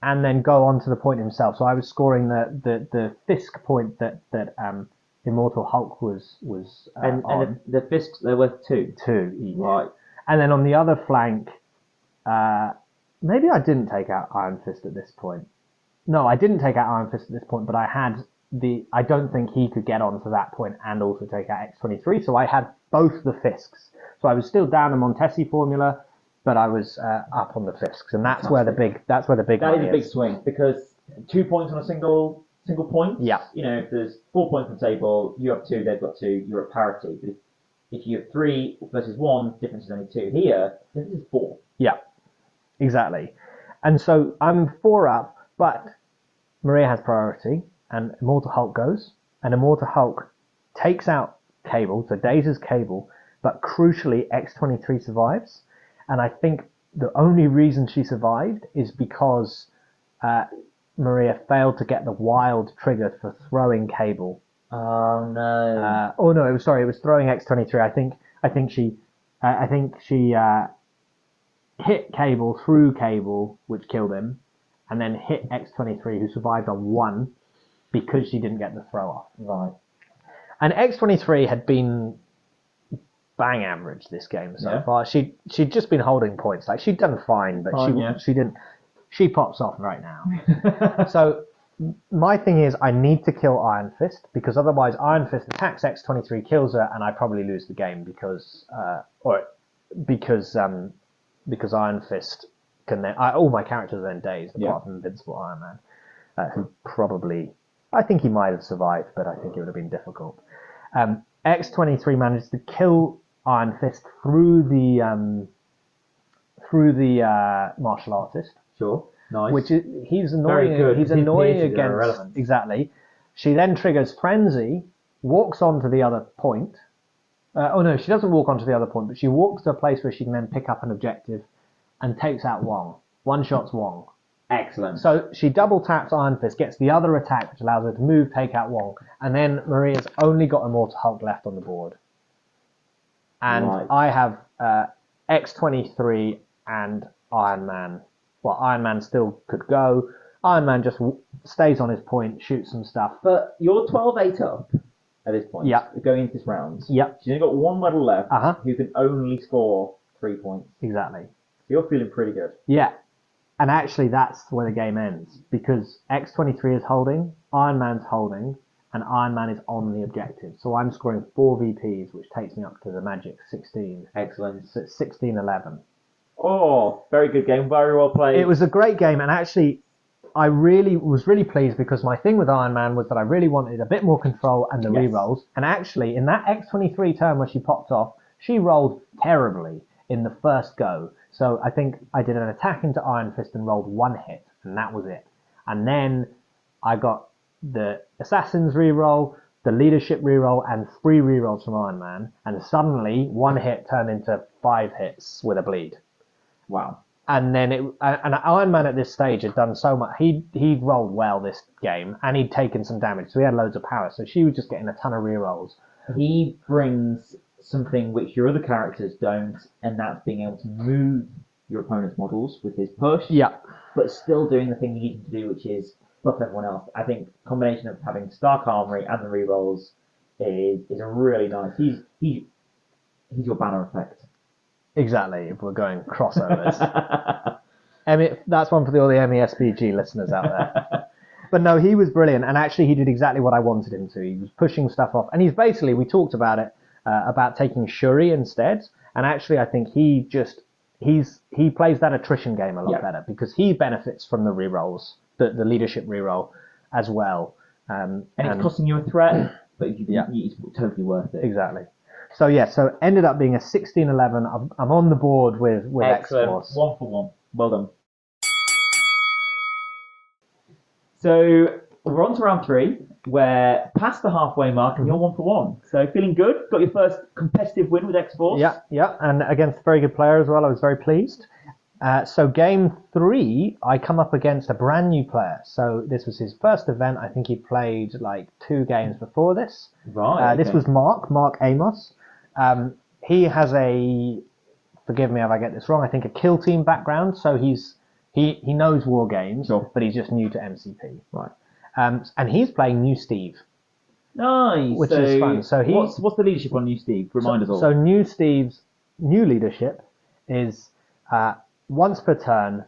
and then go on to the point himself. So I was scoring the the, the Fisk point that that um, Immortal Hulk was was uh, And, and the, the fisks, they're worth two. two each. Right. And then on the other flank, uh, maybe I didn't take out Iron Fist at this point. No, I didn't take out Iron Fist at this point, but I had the. I don't think he could get on to that point and also take out X23, so I had both the Fisks. So I was still down a Montesi formula, but I was uh, up on the Fisks, and that's where the big. That's where the big. That is a big swing because two points on a single single point. Yeah. You know, if there's four points on the table, you have two, they've got two, you're at parity. But if, if you have three versus one, difference is only two. Here, this is four. Yeah, exactly. And so I'm four up, but Maria has priority, and Immortal Hulk goes, and Immortal Hulk takes out Cable, so dazes Cable, but crucially X23 survives. And I think the only reason she survived is because uh, Maria failed to get the wild trigger for throwing Cable Oh no. uh, oh no, it was sorry. It was throwing X23. I think I think she uh, I think she uh, hit Cable through Cable, which killed him, and then hit X23, who survived on one because she didn't get the throw off. right. And X23 had been bang average this game so Yeah. far. She she'd just been holding points. Like she'd done fine, but Fine, she yeah. she didn't. She pops off right now. so my thing is I need to kill Iron Fist because otherwise Iron Fist attacks X23, kills her, and I probably lose the game because uh, or because um because Iron Fist can then I, all my characters are then dazed Yeah. apart from Invincible Iron Man, uh, who probably I think he might have survived, but I think it would have been difficult. Um, X23 managed to kill Iron Fist through the um, through the uh, martial artist Sure. Nice. which is he's Very annoying. good, He's annoying against irrelevant. exactly. She then triggers frenzy, walks on to the other point. Uh, oh no, she doesn't walk onto the other point, but she walks to a place where she can then pick up an objective and takes out Wong. One shots Wong. Excellent. So she double taps Iron Fist, gets the other attack, which allows her to move, take out Wong, and then Maria's only got a Immortal Hulk left on the board. And Right. I have uh, X23 and Iron Man. Well, Iron Man still could go. Iron Man just w- stays on his point, shoots some stuff. But you're 12 8 up at this point. Yeah. Going into this round. Yep, She's only got one medal left. Uh-huh. Who can only score three points. exactly. So you're feeling pretty good. Yeah. And actually, that's where the game ends because X23 is holding, Iron Man's holding, and Iron Man is on the objective. So I'm scoring four VPs, which takes me up to the magic 16. Excellent. So it's 16 11. Oh, very good game. Very well played. It was a great game, and actually, I really was really pleased because my thing with Iron Man was that I really wanted a bit more control and the Yes. rerolls. And actually, in that X23 turn where she popped off, she rolled terribly in the first go. So I think I did an attack into Iron Fist and rolled one hit, and that was it. And then I got the Assassin's reroll, the Leadership reroll, and three rerolls from Iron Man, and suddenly one hit turned into five hits with a bleed. Wow. And then it and Iron Man at this stage had done so much. He he'd rolled well this game, and he'd taken some damage, so he had loads of power. So she was just getting a ton of rerolls. He brings something which your other characters don't, and that's being able to move your opponent's models with his push, Yeah, but still doing the thing you need to do, which is buff everyone else. I think combination of having Stark Armory and the rerolls is is a really nice. He's he's he's your banner effect. Exactly. If we're going crossovers, Emmy, that's one for the, all the MESBG listeners out there. But no, he was brilliant, and actually, he did exactly what I wanted him to. He was pushing stuff off, and he's basically we talked about it uh, about taking Shuri instead, and actually, I think he just he's he plays that attrition game a lot Yeah. better because he benefits from the rerolls, the the leadership reroll as well. Um, and it's costing you a threat, but you, Yeah. it's totally worth it. exactly. So yeah, so ended up being a 16-11. I'm, I'm on the board with with X Excellent. Force. One for one. Well done. So we're on to round three. We're past the halfway mark and you're one for one. So feeling good. Got your first competitive win with X Force. Yeah, yeah, and against a very good player as well. I was very pleased. Uh, so game three, I come up against a brand new player. So this was his first event. I think he played like two games before this. Right. Uh, This okay. was Mark, Mark Amos. Um, he has a, forgive me if I get this wrong, I think a kill team background. So he's he he knows war games, Sure. but he's just new to MCP. right. Um, and he's playing new Steve. Nice. Which so is fun. So he- what's what's the leadership on New Steve? Remind us all. So new Steve's new leadership is uh, once per turn,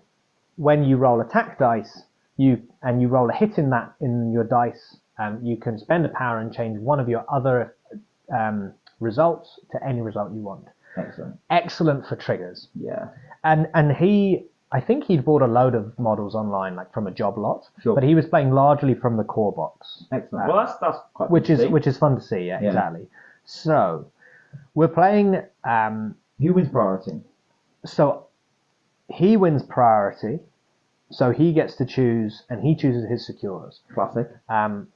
when you roll attack dice, you and you roll a hit in that in your dice, um, you can spend a power and change one of your other um, results to any result you want. Excellent. Excellent for triggers. Yeah. And and he, I think he'd bought a load of models online, like from a job lot, Sure. but he was playing largely from the core box Excellent. well, that's that's quite which is which is fun to see. Yeah, Yeah. exactly. So we're playing. Um, who wins priority? so he wins priority. So he gets to choose, and he chooses his secures. Classic. Um,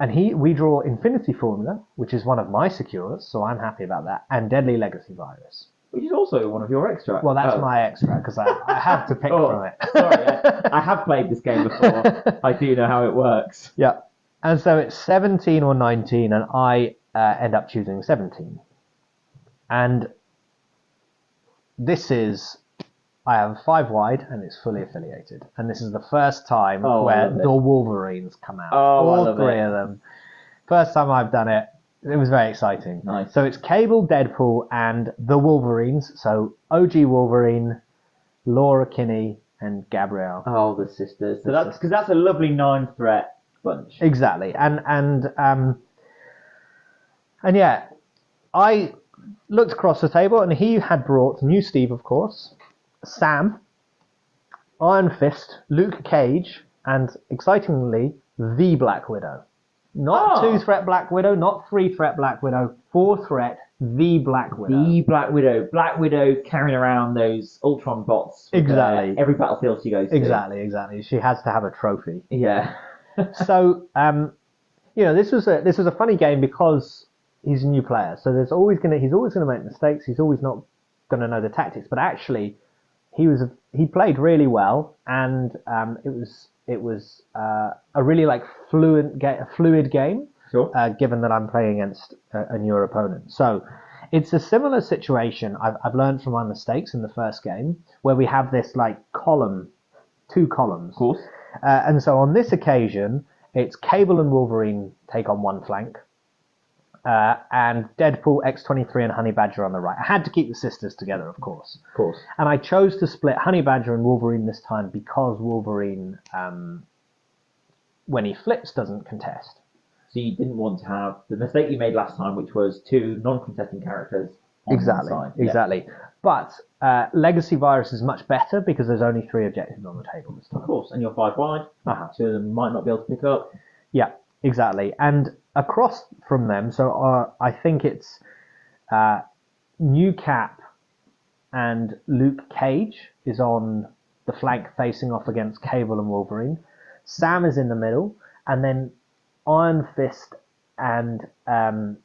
and he, we draw Infinity Formula, which is one of my secures, so I'm happy about that, and Deadly Legacy Virus. Which is also one of your extra. Well, that's Oh. my extra because I, I have to pick Oh, from it. sorry, I, I have played this game before. I do know how it works. Yeah. And so it's 17 or 19, and I uh, end up choosing 17. And this is, I have five wide, and it's fully affiliated. And this is the first time Oh, where the Wolverines come out. Oh, I All love three it. of them. First time I've done it. It was very exciting. Nice. So it's Cable, Deadpool, and the Wolverines. So OG Wolverine, Laura Kinney, and Gabrielle. Oh, the sisters. So The that's because that's a lovely nine threat bunch. Exactly, and and um, and yeah, I looked across the table, and he had brought new Steve, of course, Sam, Iron Fist, Luke Cage, and excitingly, the Black Widow. Not Oh. two threat Black Widow, not three threat Black Widow, four threat the Black Widow. The Black Widow. Black Widow carrying around those Ultron bots. with, uh, Exactly. every battlefield she goes to. Exactly, exactly. She has to have a trophy. Yeah. so um, you know, this was a this was a funny game because he's a new player. So there's always gonna he's always gonna make mistakes. He's always not gonna know the tactics. But actually, he was he played really well, and um, it was it was uh, a really like fluent ga- fluid game. Sure. Uh, given that I'm playing against a, a newer opponent, so it's a similar situation. I've I've learned from my mistakes in the first game where we have this like column, two columns. of course. Uh, and so on this occasion, it's Cable and Wolverine take on one flank, uh, and Deadpool, X23, and Honey Badger on the right. I had to keep the sisters together, of course. Of course. And I chose to split Honey Badger and Wolverine this time because Wolverine, um, when he flips, doesn't contest. So you didn't want to have the mistake you made last time, which was two non-contesting characters. On Exactly, side. Yeah. exactly. But uh, Legacy Virus is much better because there's only three objectives on the table this time. Of course. And you're five wide. Uh-huh. Two of them might not be able to pick up. Yeah, exactly. And across from them, so uh, I think it's uh, New Cap and Luke Cage is on the flank facing off against Cable and Wolverine. Sam is in the middle, and then Iron Fist and um,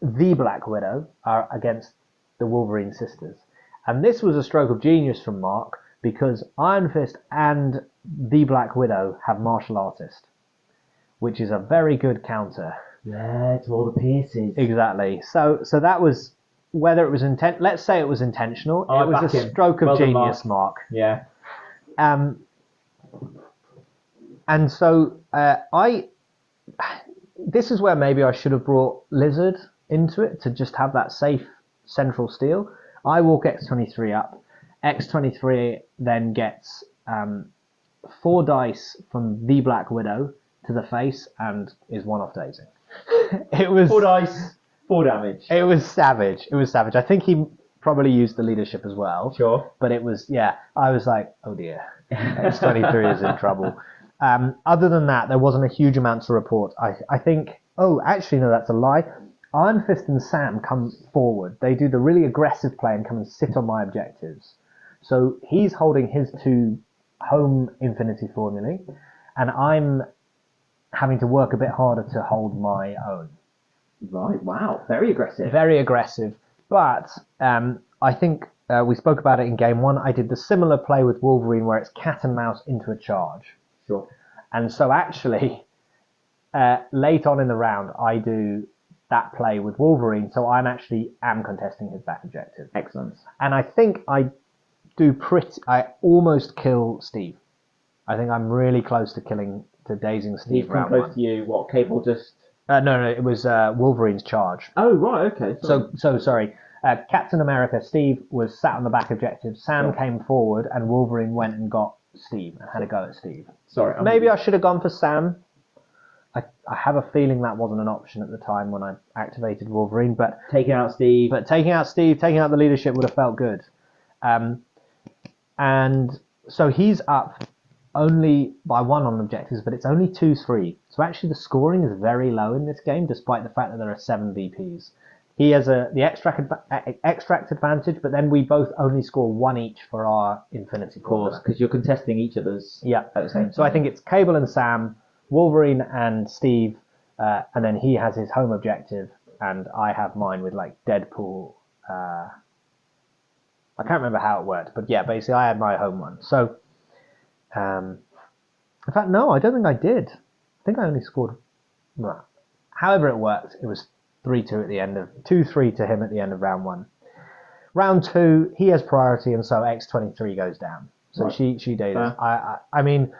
the Black Widow are against the Wolverine sisters. And this was a stroke of genius from Mark because Iron Fist and the Black Widow have martial artist, which is a very good counter. Yeah, to all the pieces. Exactly. So so that was whether it was intent. Let's say it was intentional. I it was a him. stroke of Well genius, Mark. Yeah. Um, and so uh, I, this is where maybe I should have brought Lizard into it to just have that safe central steal. I walk X23 up. X23 then gets um, four dice from the Black Widow to the face and is one off dazing. it was Four dice, four damage. it was savage. It was savage. I think he probably used the leadership as well. Sure. But it was yeah. I was like, oh dear, X23 is in trouble. Um, other than that, there wasn't a huge amount to report. I I think. Oh, actually, no, that's a lie. Iron Fist and Sam come forward. They do the really aggressive play and come and sit on my objectives. So he's holding his two home Infinity formulae, and I'm having to work a bit harder to hold my own Right. Wow. Very aggressive. very aggressive. But um, I think uh, we spoke about it in game one. I did the similar play with Wolverine where it's cat and mouse into a charge. Sure. And so actually, uh, late on in the round, I do that play with Wolverine. So I'm actually am contesting his back objective. Excellent. And I think I do pretty. I almost kill Steve. I think I'm really close to killing to dazing He's Steve come round close one. to you. What? Cable just. Uh, no, no, it was uh, Wolverine's charge. Oh right. Okay. So, so sorry. Uh, Captain America, Steve was sat on the back objective. Sam Sure. came forward, and Wolverine went and got Steve and had a go at Steve. sorry. I'm Maybe I should have gone for Sam. I, I have a feeling that wasn't an option at the time when I activated Wolverine, but taking out Steve. but taking out Steve, taking out the leadership would have felt good. Um, and so he's up only by one on objectives, but it's only two three. So actually, the scoring is very low in this game, despite the fact that there are seven VPs. He has a the extract extract advantage, but then we both only score one each for our Infinity of course, because you're contesting each other's. Yeah. At the same time. So I think it's Cable and Sam, Wolverine and Steve, uh, and then he has his home objective, and I have mine with like Deadpool. Uh, I can't remember how it worked, but yeah, basically I had my home one. So, um, in fact, no, I don't think I did. I think I only scored. Well, however it worked, it was three two at the end of two three to him at the end of round one. Round two, he has priority, and so X twenty three goes down. So Right. she she dated. I, I I mean,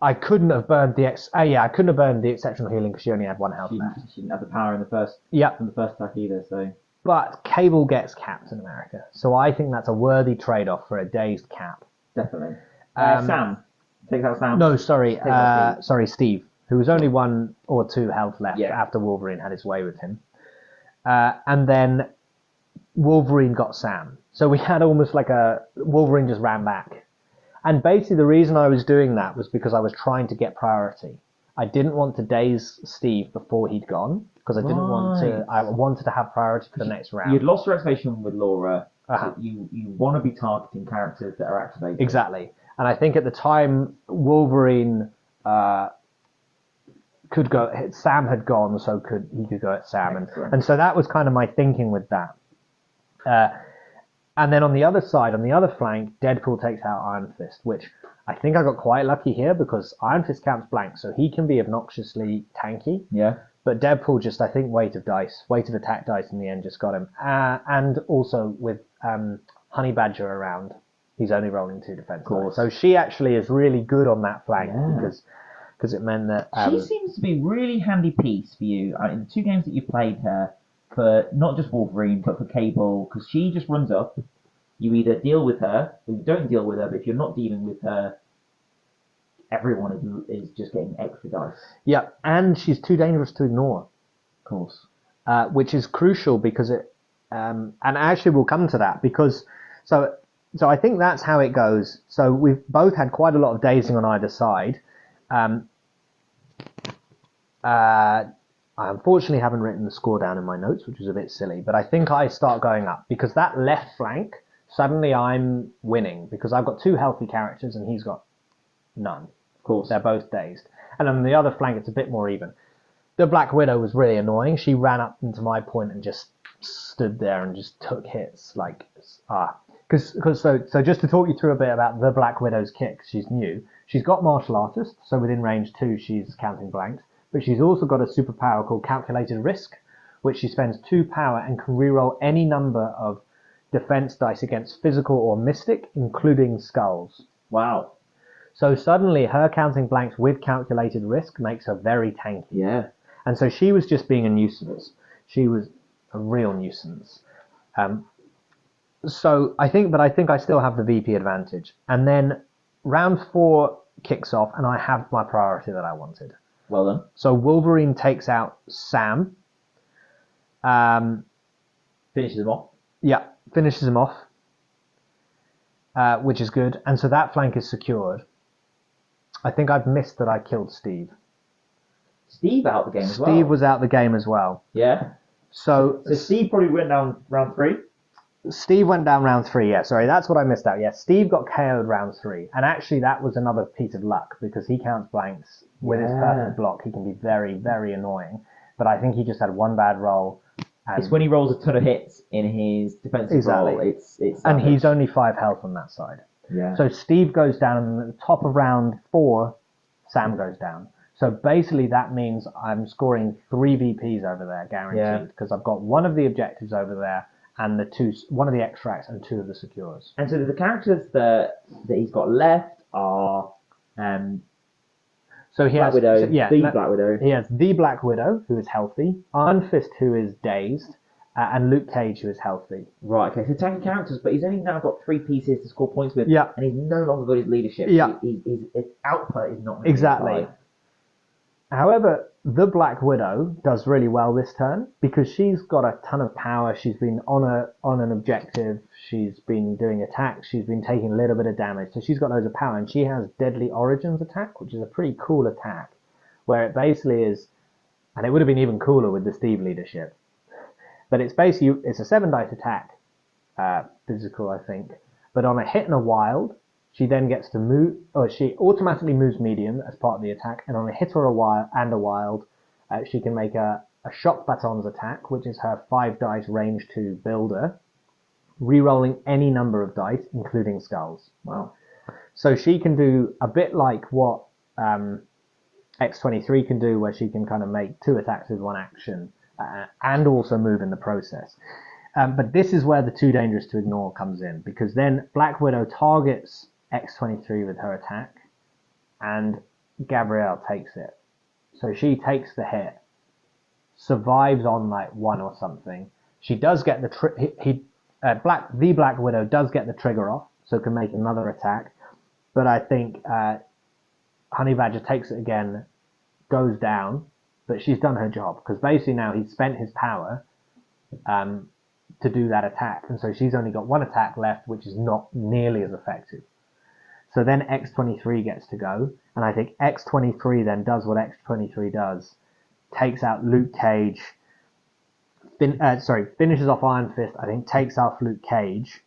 I couldn't have burned the ex. Uh, yeah, I couldn't have burned the exceptional healing because she only had one health she, left. she didn't have the power in the first Yep. in the first attack either. So But Cable gets Captain America, so I think that's a worthy trade-off for a dazed Cap. definitely. Uh, Um, Sam takes out Sam. No, sorry, uh, sorry, Steve, who was only one or two health left Yeah. after Wolverine had his way with him, uh, and then Wolverine got Sam. So we had almost like a Wolverine just ran back, and basically the reason I was doing that was because I was trying to get priority. I didn't want to daze Steve before he'd gone because I didn't want to. I wanted to have priority for the next round. You'd lost your activation with Laura. Uh-huh. You you want to be targeting characters that are activated. Exactly. And I think at the time, Wolverine uh, could go. Sam had gone, so could he could go at Sam, and, Excellent. and so that was kind of my thinking with that. Uh, and then on the other side, on the other flank, Deadpool takes out Iron Fist, which I think I got quite lucky here because Iron Fist counts blank, so he can be obnoxiously tanky. Yeah. But Deadpool just, I think, weight of dice, weight of attack dice in the end just got him. Uh, and also with um, Honey Badger around, he's only rolling two defense. course. dice. So she actually is really good on that flank Yeah. because because it meant that um, she seems to be really handy piece for you uh, in the two games that you played her for not just Wolverine but for Cable because she just runs up. You either deal with her or you don't deal with her. But if you're not dealing with her, everyone is, is just getting extra dice. yeah, and she's too dangerous to ignore, Of course. uh, which is crucial because it um, and actually we'll come to that because so so I think that's how it goes. So we've both had quite a lot of dazing on either side. Um, uh, I unfortunately haven't written the score down in my notes, which is a bit silly, but I think I start going up because that left flank, suddenly I'm winning because I've got two healthy characters and he's got none. Of course. They're both dazed. And on the other flank, it's a bit more even. The Black Widow was really annoying. She ran up into my point and just stood there and just took hits like ah. Because so so just to talk you through a bit about the Black Widow's kick, she's new. She's got martial artist, so within range two she's counting blanks, but she's also got a superpower called calculated risk, which she spends two power and can reroll any number of defense dice against physical or mystic, including skulls. Wow. So suddenly her counting blanks with calculated risk makes her very tanky. Yeah. And so she was just being a nuisance. She was a real nuisance. Um, so I think, but I think I still have the VP advantage. And then round four kicks off, and I have my priority that I wanted. Well done. So Wolverine takes out Sam. Um, Finishes him off. yeah, finishes him off, uh, which is good. And so that flank is secured. I think I've missed that I killed Steve. Steve out the game as well. Steve was out the game as well. Yeah. So So Steve probably went down round three. Steve went down round three. Yeah, sorry, that's what I missed out. Yeah, Steve got KO'd round three, and actually that was another piece of luck because he counts blanks with his Yeah. perfect block. He can be very, very annoying. But I think he just had one bad roll, and, It's when he rolls a ton of hits in his defensive Exactly. roll. It's it's and savage. he's only five health on that side. yeah. So Steve goes down, and at the top of round four, Sam goes down. So basically, that means I'm scoring three VPs over there, guaranteed, because I've got one of the objectives over there, and the two, one of the extracts, and two of the secures. and so the characters that that he's got left are um, So he Black has, Widow, so- yeah, the Black Widow. he has the Black Widow, who is healthy, Iron Fist, who is dazed, uh, and Luke Cage, who is healthy. Right, okay, so tanky characters, but he's only now got three pieces to score points with, Yeah. and he's no longer got his leadership. Yeah. He, he, his, his output is not Exactly. high. However, the Black Widow does really well this turn because she's got a ton of power. She's been on a on an objective. She's been doing attacks. She's been taking a little bit of damage. So she's got loads of power, and she has Deadly Origins attack, which is a pretty cool attack, where it basically is, and it would have been even cooler with the Steve leadership. But it's basically it's a seven dice attack, uh, physical I think. But on a hit and a wild, she then gets to move, or she automatically moves medium as part of the attack, and on a hit or a wild and a wild, uh, she can make a, a shock batons attack, which is her five dice range two builder, re-rolling any number of dice, including skulls. Wow. So she can do a bit like what um, X23 can do, where she can kind of make two attacks with one action uh, and also move in the process. Um, but this is where the too dangerous to ignore comes in, because then Black Widow targets X23 with her attack, and Gabrielle takes it. So she takes the hit, survives on like one or something. She does get the tri- he, he uh, Black the Black Widow does get the trigger off, so can make another attack. But I think uh, Honey Badger takes it again, goes down, but she's done her job because basically now he's spent his power um, to do that attack, and so she's only got one attack left, which is not nearly as effective. So then X23 gets to go, and I think X23 then does what X23 does, takes out Luke Cage, fin- uh, sorry, finishes off Iron Fist, I think takes off Luke Cage,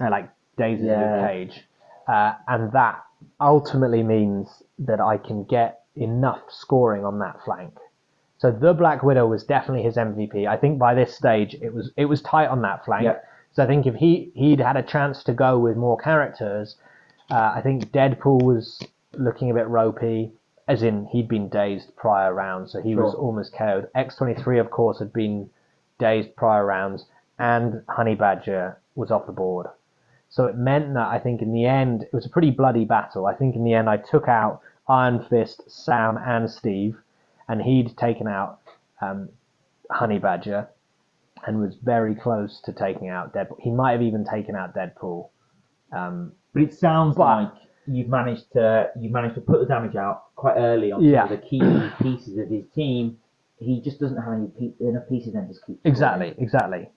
uh, like dazes Yeah. Luke Cage, uh, and that ultimately means that I can get enough scoring on that flank. So the Black Widow was definitely his MVP. I think by this stage it was it was tight on that flank. Yeah. So I think if he he'd had a chance to go with more characters, uh, I think Deadpool was looking a bit ropey, as in he'd been dazed prior rounds, so he was almost KO'd. X23, of course, had been dazed prior rounds, and Honey Badger was off the board. So it meant that I think in the end it was a pretty bloody battle. I think in the end I took out Iron Fist, Sam, and Steve, and he'd taken out um, Honey Badger, and was very close to taking out Deadpool. He might have even taken out Deadpool. Um, But it sounds But- like you've managed to you've managed to put the damage out quite early on Yeah. some of the key pieces of his team. He just doesn't have any pe- enough pieces then to keep. Exactly, exactly.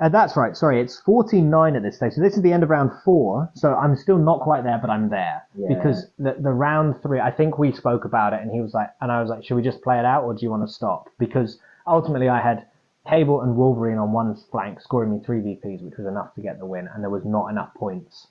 Uh, that's right. Sorry, it's 14-9 at this stage. So this is the end of round four. So I'm still not quite there, but I'm there Yeah. because the the round three. I think we spoke about it, and he was like, and I was like, should we just play it out, or do you want to stop? Because ultimately, I had Cable and Wolverine on one flank, scoring me three VPs, which was enough to get the win, and there was not enough points.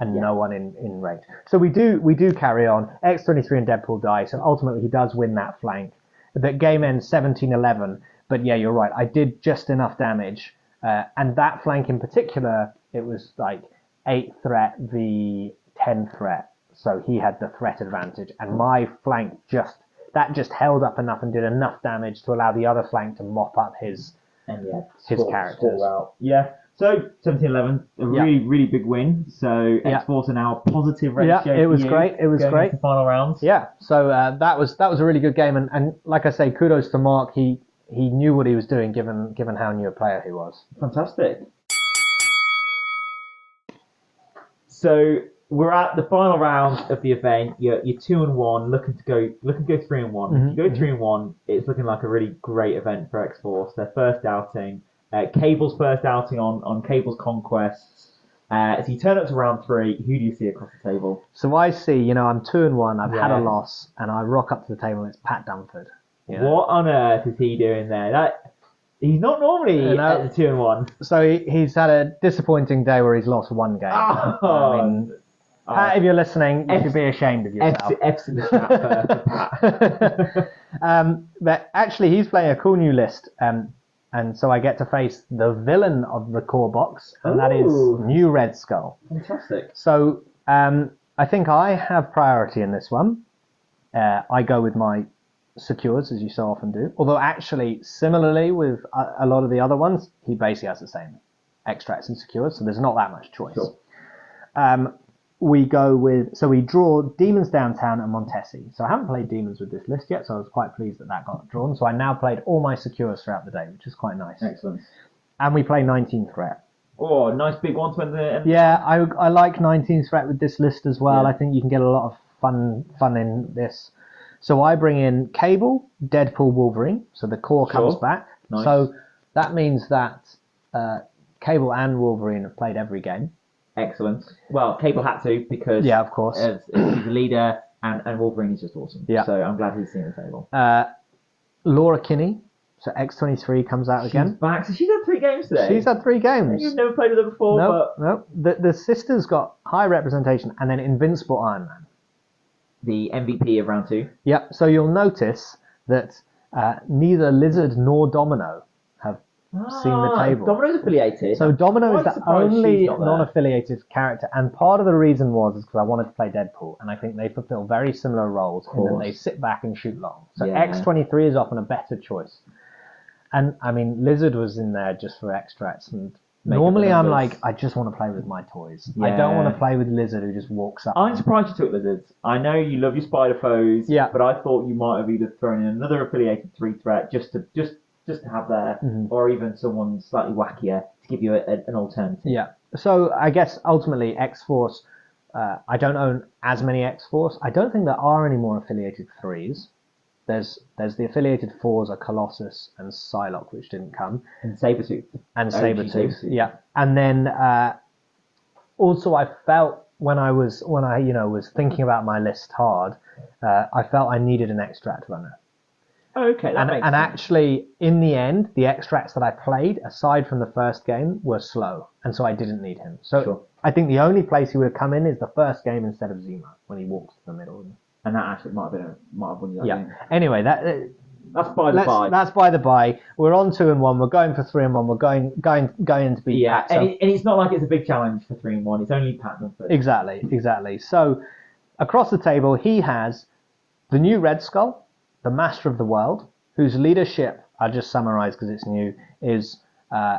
And Yeah. no one in, in range. So we do we do carry on. X23 and Deadpool die. So ultimately he does win that flank. The game ends 17-11. but yeah, you're right. I did just enough damage, uh, and that flank in particular, it was like eight threat v ten threat, so he had the threat advantage, and my flank just that just held up enough and did enough damage to allow the other flank to mop up his. and yeah, His score- characters. score out. Yeah. So 17-11, a Yeah. really really big win. So Yeah. X Force are now positive ratio. Yeah, it was great, it was great. final rounds. Yeah, so uh, that was that was a really good game, and, and like I say, kudos to Mark. He he knew what he was doing, given given how new a player he was. Fantastic. So we're at the final round of the event. You're, you're two and one, looking to go looking to go three and one. Mhm, If you go three and one, it's looking like a really great event for X Force. Their first outing, uh, Cable's first outing on on Cable's conquests. Uh, so you turn up to round three. Who do you see across the table? So I see, you know, I'm two and one. I've had Yeah. a loss, and I rock up to the table. and It's Pat Dunford. you know. What on earth is he doing there? That he's not normally You know- at the two and one. So he, he's had a disappointing day where he's lost one game. Oh, I mean, Pat, if you're listening, you F- should be ashamed of yourself. F's, F's in the chat for, for Pat. um, but actually, he's playing a cool new list, um, and so I get to face the villain of the core box, and that is New Red Skull. Fantastic. So um, I think I have priority in this one. Uh, I go with my secures, as you so often do. Although, actually, similarly with a, a lot of the other ones, he basically has the same extracts and secures, so there's not that much choice. Sure. Um, we go with so we draw Demons Downtown and Montesi. So I haven't played Demons with this list yet, so I was quite pleased that that got drawn. So I now played all my secures throughout the day, which is quite nice. Excellent. And we play 19 threat. Oh, nice big one to end the. Yeah, I, I like 19 threat with this list as well. Yeah. I think you can get a lot of fun fun in this. So I bring in Cable, Deadpool, Wolverine. So the core comes back. Nice. So that means that uh, Cable and Wolverine have played every game. Excellent. Well, Cable had to because Yeah, of course. as, as he's a leader, and, and Wolverine is just awesome. Yeah. So I'm glad he's seen the table. Uh, Laura Kinney, so X23 comes out She's again. back. So she's had three games today. She's had three games. You've never played with her before, No, but no. The, the sisters got high representation and then Invincible Iron Man. the MVP of round two. Yep. So you'll notice that uh, neither Lizard nor Domino seen the Ah, table. Domino's affiliated. So Domino is the only she's not there. non-affiliated character, and part of the reason was is because I wanted to play Deadpool, and I think they fulfill very similar roles in that they sit back and shoot long. So Yeah. X23 is often a better choice. And I mean, Lizard was in there just for extracts, and normally I'm like, I just want to play with my toys. I don't want to play with Lizard who just walks up. I'm surprised you took lizards. I know you love your spider foes, Yeah. but I thought you might have either thrown in another affiliated three threat just to just just to have there, Mhm. or even someone slightly wackier to give you a, a- an alternative. Yeah. So I guess ultimately X Force. Uh, I don't own as many X Force. I don't think there are any more affiliated threes. There's there's the affiliated fours are Colossus and Psylocke, which didn't come, And Sabretooth. and. Sabretooth. Yeah. And then uh, also I felt when I was when I you know was thinking about my list hard, uh, I felt I needed an extract runner. Okay, and, and actually, in the end, the extracts that I played, aside from the first game, were slow, and so I didn't need him. So Sure. I think the only place he would have come in is the first game instead of Zemo when he walks to the middle. and that actually might have been a, might have won you that Yeah. game. Anyway, that uh, That's by the by. that's by the by. We're on two and one. We're going for three and one. We're going going going to be yeah, Pat. So and, it, and it's not like it's a big challenge for three and one. It's only Pat Dunford. exactly, exactly. So across the table, he has the new Red Skull, the Master of the World, whose leadership I'll just summarise because it's new is. Uh,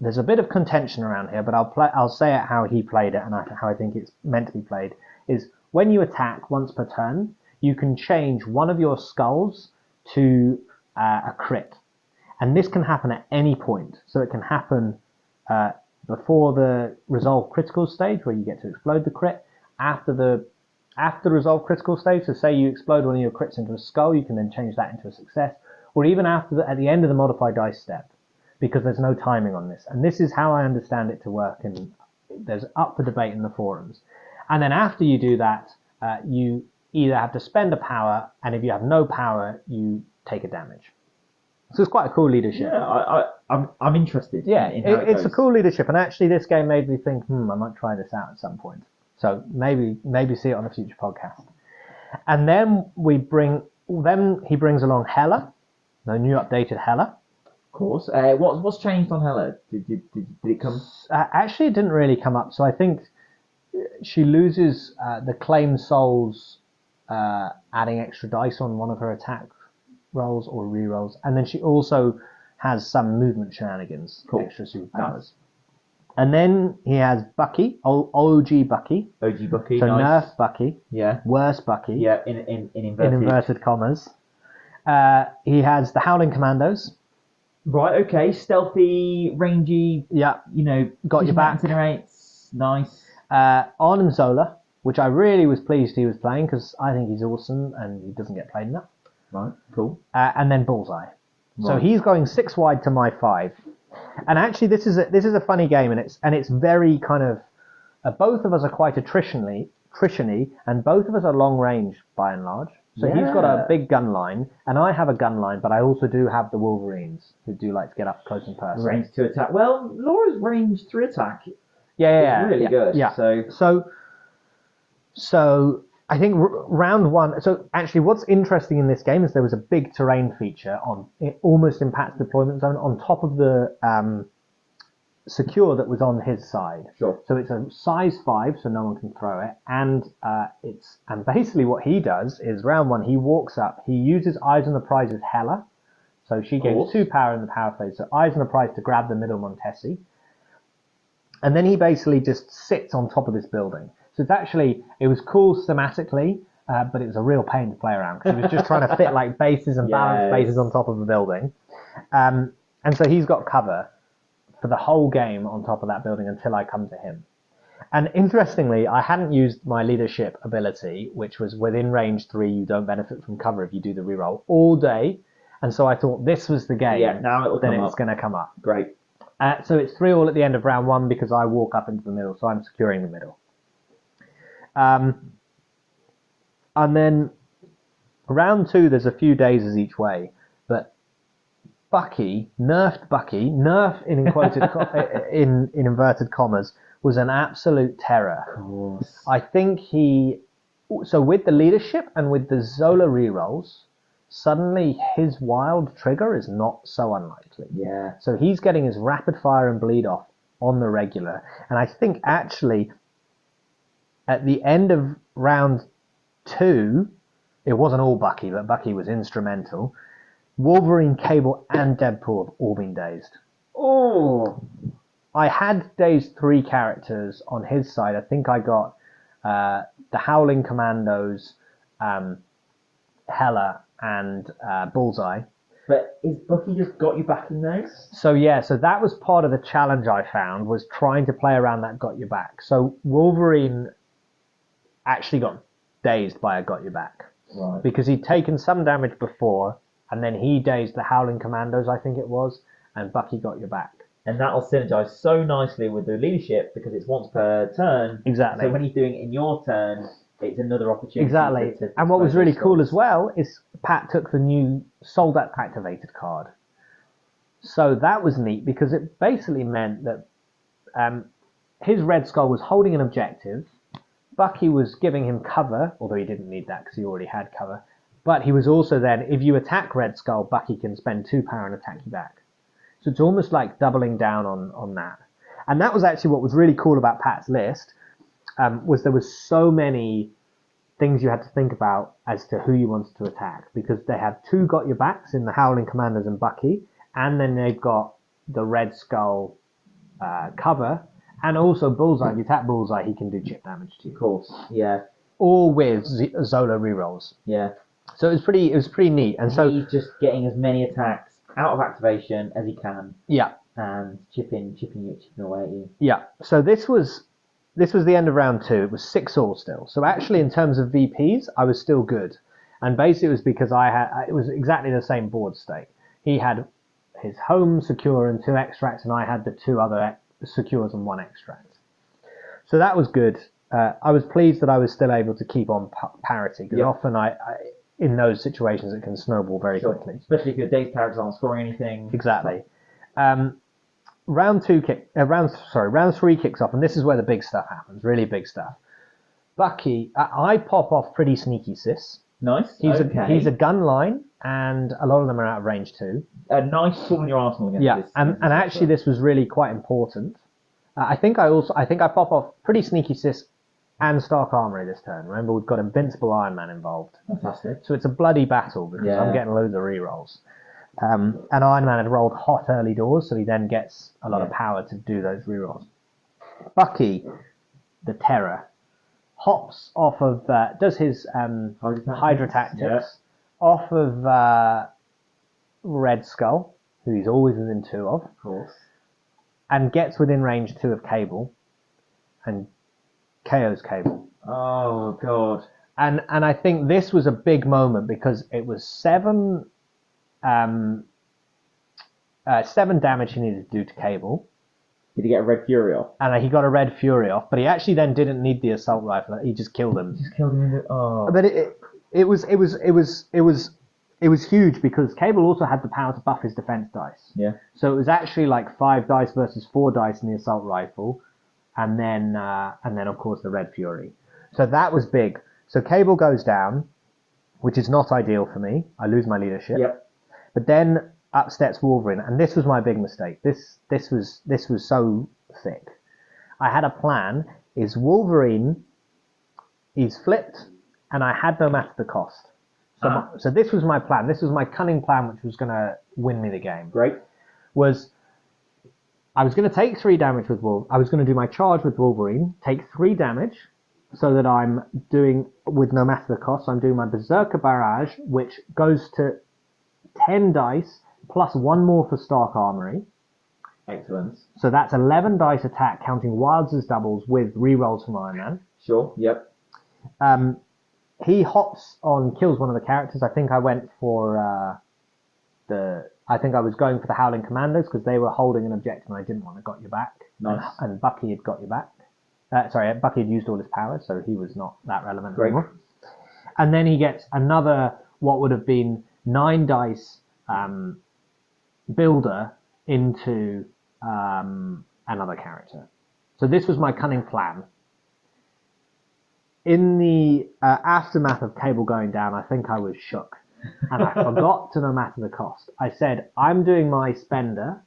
there's a bit of contention around here, but I'll play. I'll say it how he played it and how I think it's meant to be played. Is when you attack once per turn, you can change one of your skulls to uh, a crit, and this can happen at any point. So it can happen uh, before the resolve critical stage, where you get to explode the crit. After the after the resolve critical stage, so say you explode one of your crits into a skull, you can then change that into a success, or even after the, at the end of the modified dice step because there's no timing on this. And this is how I understand it to work, and there's up for debate in the forums. And then after you do that, uh, you either have to spend a power, and if you have no power, you take a damage. So it's quite a cool leadership. Yeah, I, I, I'm, I'm interested. Yeah, in, it, it it's a cool leadership, and actually, this game made me think, hmm, I might try this out at some point. So maybe, maybe see it on a future podcast. And then we bring, then he brings along Hela, the new updated Hela. Of course. Uh, what, what's changed on Hela? Did, did, did, did it come? Uh, actually, it didn't really come up. So I think she loses uh, the claim souls, uh, adding extra dice on one of her attack rolls or re-rolls, and then she also has some movement shenanigans, Cool. extra superpowers. And then he has Bucky, O- OG Bucky, OG Bucky. so nice. Nerf Bucky, Yeah. worse Bucky, Yeah. In in in in inverted. inverted commas. Uh, he has the Howling Commandos. Right. Okay. Stealthy, rangy. Yeah, You know. Got your back. Incinerates. Nice. uh, Arnim Zola, which I really was pleased he was playing because I think he's awesome and he doesn't get played enough. Right. Cool. Uh, and then Bullseye. So he's going six wide to my five. And actually, this is a, this is a funny game, and it's and it's very kind of. Uh, both of us are quite attritionally, attritiony, and both of us are long range by and large. So he's got a big gun line, and I have a gun line, but I also do have the Wolverines who do like to get up close and personal. Range to attack. Well, Laura's range three attack Yeah, yeah, yeah, really yeah, good. Yeah. So So, so I think r- round one. So actually, what's interesting in this game is there was a big terrain feature on it, almost in Pat's deployment zone on top of the um, secure that was on his side. Sure. So it's a size five, so no one can throw it, and uh, it's and basically what he does is round one he walks up, he uses Eyes on the Prize as Hela, so she gains two power in the power phase. So Eyes on the Prize to grab the middle Montesi, and then he basically just sits on top of this building. So it's actually it was cool thematically, uh, but it was a real pain to play around because he was just trying to fit like bases and balance Yes. bases on top of the building, um, and so he's got cover for the whole game on top of that building until I come to him. And interestingly, I hadn't used my leadership ability, which was within range three, you don't benefit from cover if you do the reroll all day. And so I thought this was the game. Yeah, now it'll then come it's going to come up. Great. Uh, so it's three all at the end of round one because I walk up into the middle, so I'm securing the middle. Um, and then round two, there's a few days each way, but Bucky, nerfed Bucky, nerf in quoted in in inverted commas, was an absolute terror. I think he so with the leadership and with the Zola rerolls, suddenly his wild trigger is not so unlikely. Yeah. So he's getting his rapid fire and bleed off on the regular. And I think actually at the end of round two, it wasn't all Bucky, but Bucky was instrumental. Wolverine, Cable, and Deadpool have all been dazed. Oh. I had dazed three characters on his side. I think I got uh, the Howling Commandos, um, Hela, and uh, Bullseye. But is Bucky just got you back in those? So yeah, so that was part of the challenge I found was trying to play around that got you back. So Wolverine actually got dazed by a got your back Right. because he'd taken some damage before, and then he dazed the Howling Commandos, I think it was, and Bucky got your back. And that'll synergize so nicely with the leadership because it's once per turn. Exactly. So when he's doing it in your turn, it's another opportunity. Exactly. to- to and what was really cool as well is Pat took the new Soldat activated card. So that was neat because it basically meant that um, his Red Skull was holding an objective. Bucky was giving him cover, although he didn't need that because he already had cover. But he was also then, if you attack Red Skull, Bucky can spend two power and attack you back. So it's almost like doubling down on, on that. And that was actually what was really cool about Pat's list, um, was there was so many things you had to think about as to who you wanted to attack because they have two got your backs in the Howling Commandos and Bucky, and then they've got the Red Skull uh, cover, and also Bullseye. If you tap Bullseye, he can do chip damage to you, Of course. Yeah. all with Z- Zola rerolls. Yeah. So it was pretty, it was pretty neat. And so he's just getting as many attacks out of activation as he can yeah, and chipping, chipping you, chipping away at you. Yeah. So this was this was the end of round two. It was six all still. So actually, in terms of VPs, I was still good, and basically it was because I had it was exactly the same board state. He had his home secure and two extracts, and I had the two other secures and one extract. So that was good. Uh, I was pleased that I was still able to keep on parity because Yeah. often I, I in those situations it can snowball very quickly. Especially if your day's characters aren't scoring anything. Exactly. Um, round two kick, uh, round sorry, round three kicks off, and this is where the big stuff happens. Really big stuff. Bucky, I, I pop off pretty sneaky, sis. Nice. He's okay. a he's a gun line, and a lot of them are out of range too. a nice tool in your arsenal against Yeah, this. and and actually this was really quite important. Uh, I think I also I think I pop off pretty sneaky sis and Stark Armory this turn. Remember we've got Invincible Iron Man involved, fantastic. so it's a bloody battle because Yeah. I'm getting loads of rerolls. Um, and Iron Man had rolled hot early doors, so he then gets a lot of power to do those rerolls. Bucky, the Terror, hops off of uh, does his um, Hydra Tactics Yeah. off of uh, Red Skull, who he's always within two of, Of course. and gets within range two of Cable, and KO's Cable. Oh god. And and I think this was a big moment because it was seven, um, uh, seven damage he needed to do to Cable, Did he get a red fury off? and he got a Red Fury off, but he actually then didn't need the assault rifle. He just killed him. Just killed him. Oh. But it, it, it was it was it was it was it was huge because Cable also had the power to buff his defense dice. Yeah. So it was actually like five dice versus four dice in the assault rifle, and then uh, and then of course the Red Fury. So that was big. So Cable goes down, which is not ideal for me. I lose my leadership. Yep. But then up steps Wolverine, and this was my big mistake. This this was this was so thick. I had a plan. Is Wolverine? is flipped, and I had no matter the cost. So, Ah. my, so this was my plan. This was my cunning plan, which was going to win me the game. Great. Was I was going to take three damage with Wolverine. I was going to do my charge with Wolverine, take three damage, so that I'm doing with no matter the cost. I'm doing my Berserker Barrage, which goes to ten dice plus one more for Stark Armory. Excellent. So that's 11 dice attack, counting wilds as doubles with rerolls from Iron Man. Sure. Yep. Um, he hops on, kills one of the characters. I think I went for uh, the. I think I was going for the Howling Commandos because they were holding an objective and I didn't want to got you back. Nice. And Bucky had got you back. Uh, sorry, Bucky had used all his power, so he was not that relevant Great. anymore. And then he gets another, what would have been nine dice um, builder into um, another character. So this was my cunning plan. In the uh, aftermath of Cable going down, I think I was shook. And I forgot to no matter the cost. I said, I'm doing my spender,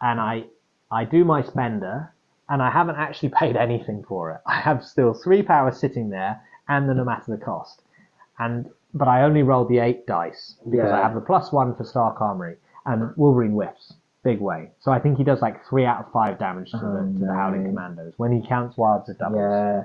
and I, I do my spender, and I haven't actually paid anything for it. I have still three powers sitting there, and the no matter the cost. And but I only rolled the eight dice because I Yeah. have the plus one for Stark Armory, and Wolverine whiffs big way. So I think he does like three out of five damage to, Oh, the, to the Howling. Commandos when he counts wilds as doubles. Yeah.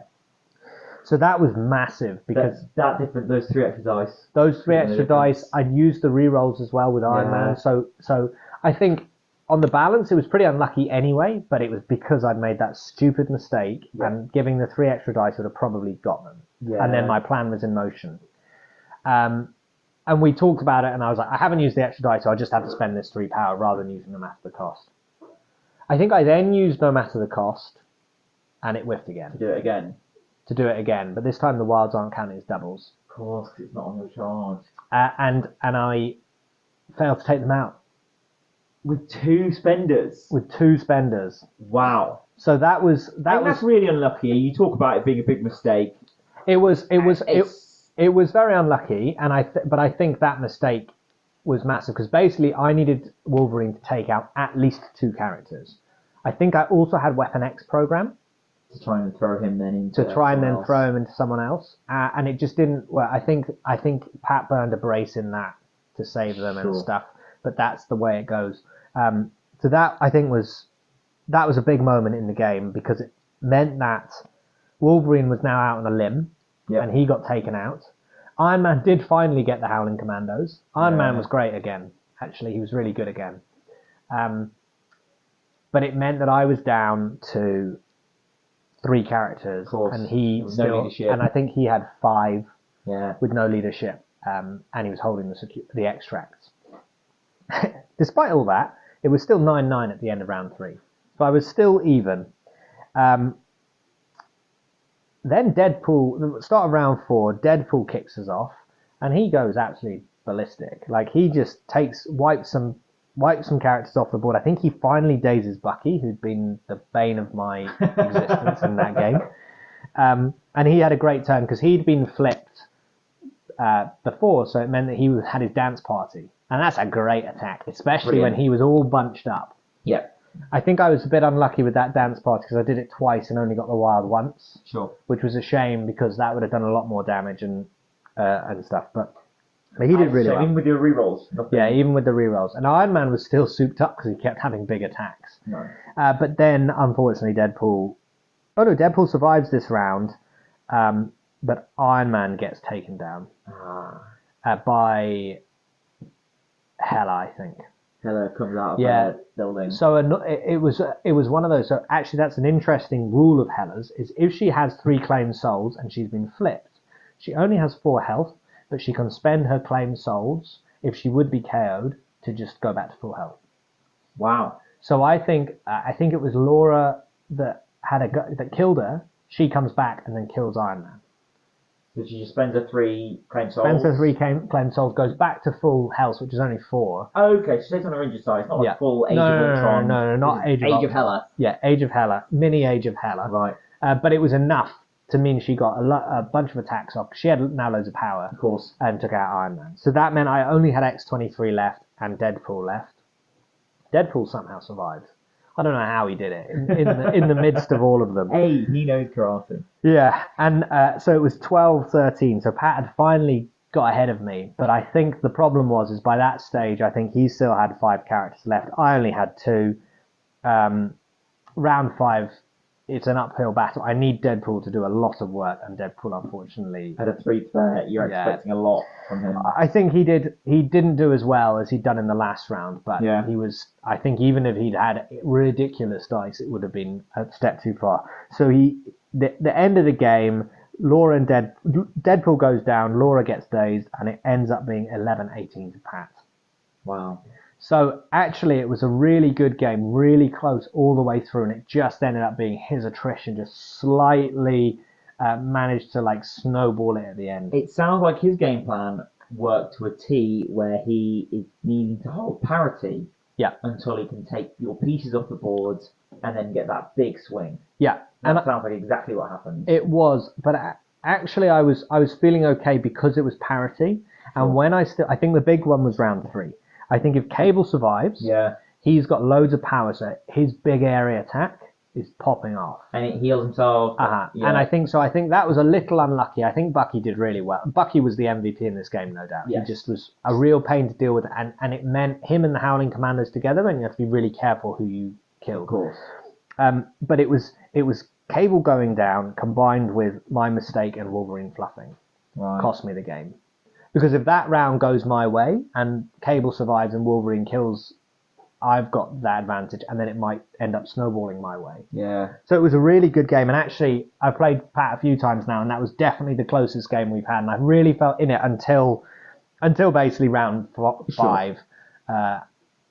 So that was massive because That, that different. Those three extra dice. those three extra dice, I'd used the rerolls as well with Iron Yeah. Man. So so I think on the balance it was pretty unlucky anyway, but it was because I'd made that stupid mistake Yeah. and giving the three extra dice would have probably got them. Yeah. And then my plan was in motion. Um, and we talked about it, and I was like, I haven't used the extra dice, so I just have to spend this three power rather than using no matter the cost. I think I then used no matter the cost, and it whiffed again To Do it again. to do it again. But this time the wilds aren't counted as doubles, Of course, it's not on your charge. uh, and and I failed to take them out With two spenders. with two spenders. Wow. So that was that was that's really unlucky. You talk about it being a big mistake. it was it was it, it was very unlucky, and I th- but I think that mistake was massive because basically I needed Wolverine to take out at least two characters. I think I also had Weapon X program to try and throw him then into to try and then else. throw him into someone else, uh, and it just didn't. Well, I think I think Pat burned a brace in that to save them and stuff, but that's the way it goes. Um, so that I think was that was a big moment in the game because it meant that Wolverine was now out on a limb Yeah. and he got taken out. Iron Man did finally get the Howling Commandos. Iron Man was great again. Actually, he was really good again. Um, but it meant that I was down to three characters, course. and he With no still, leadership. and I think he had five Yeah. with no leadership, um, and he was holding the secu- the extracts. Despite all that, it was still nine nine at the end of round three, so I was still even. Um, then Deadpool, the start of round four, Deadpool kicks us off, and he goes absolutely ballistic. Like he just takes wipes some wipes some characters off the board. I think he finally dazes Bucky, who'd been the bane of my existence in that game. Um, and he had a great turn because he'd been flipped uh, before, so it meant that he had his dance party, and that's a great attack, especially Brilliant. when he was all bunched up. Yeah, I think I was a bit unlucky with that dance party because I did it twice and only got the wild once, sure. which was a shame because that would have done a lot more damage and uh, and stuff. But but he did really so well. even with your rerolls, nothing. Yeah, even with the rerolls. And Iron Man was still souped up because he kept having big attacks. No. Uh, but then, unfortunately, Deadpool. Oh no, Deadpool survives this round, um, but Iron Man gets taken down Ah, uh, by Hela, I think. Hela comes out of Yeah. the building. So an- it it was it was one of those. So actually, that's an interesting rule of Hela's: is if she has three claimed souls and she's been flipped, she only has four health, but she can spend her claimed souls if she would be KO'd to just go back to full health. wow. So I think uh, I think it was Laura that had a that killed her. She comes back and then kills Iron Man. So she just spends her three claim souls. Spends her three claim, claimed souls, goes back to full health, which is only four. Okay, she stays on her injured side. It's not like Yeah. full Age No, of no, no, Ultron. no, no, not is Age of Age Ultron. of Hela. Yeah, Age of Hela, mini Age of Hela. Right, Uh, but it was enough to mean she got a, lo- a bunch of attacks off. She had now loads of power of course. and took out Iron Man. So that meant I only had X23 left and Deadpool left. Deadpool somehow survived. I don't know how he did it in, in, the, in the midst of all of them. Hey, he knows karate. Yeah, and uh, so it was 12 13. So Pat had finally got ahead of me. But I think the problem was, is by that stage, I think he still had five characters left. I only had two. Um, round five, it's an uphill battle. I need Deadpool to do a lot of work, and Deadpool, unfortunately, Had a three threat. You're Yeah. expecting a lot from him. I think he did. He didn't do as well as he'd done in the last round, but Yeah. he was. I think even if he'd had ridiculous dice, it would have been a step too far. So he, the, the end of the game, Laura and Dead, Deadpool goes down. Laura gets dazed, and it ends up being 11-18 to Pat. Wow. So actually, it was a really good game, really close all the way through, and it just ended up being his attrition just slightly uh, managed to like snowball it at the end. It sounds like his game plan worked to a T where he is needing to hold parity Yeah. until he can take your pieces off the board and then get that big swing. Yeah, and That sounds like exactly what happened. It was, but actually, I was I was feeling okay because it was parity. And when I still, I think the big one was round three. I think if Cable survives, yeah. he's got loads of power, so his big area attack is popping off. And it heals himself. Uh-huh. Yeah. And I think so. I think that was a little unlucky. I think Bucky did really well. Bucky was the MVP in this game, no doubt. Yes. He just was a real pain to deal with, and and it meant him and the Howling Commandos together, and you have to be really careful who you kill. Of course. Um, but it was it was Cable going down combined with my mistake and Wolverine fluffing Right. cost me the game. Because if that round goes my way and Cable survives and Wolverine kills, I've got that advantage, and then it might end up snowballing my way. Yeah. So it was a really good game, and actually, I've played Pat a few times now, and that was definitely the closest game we've had, and I really felt in it until until basically round five. Uh,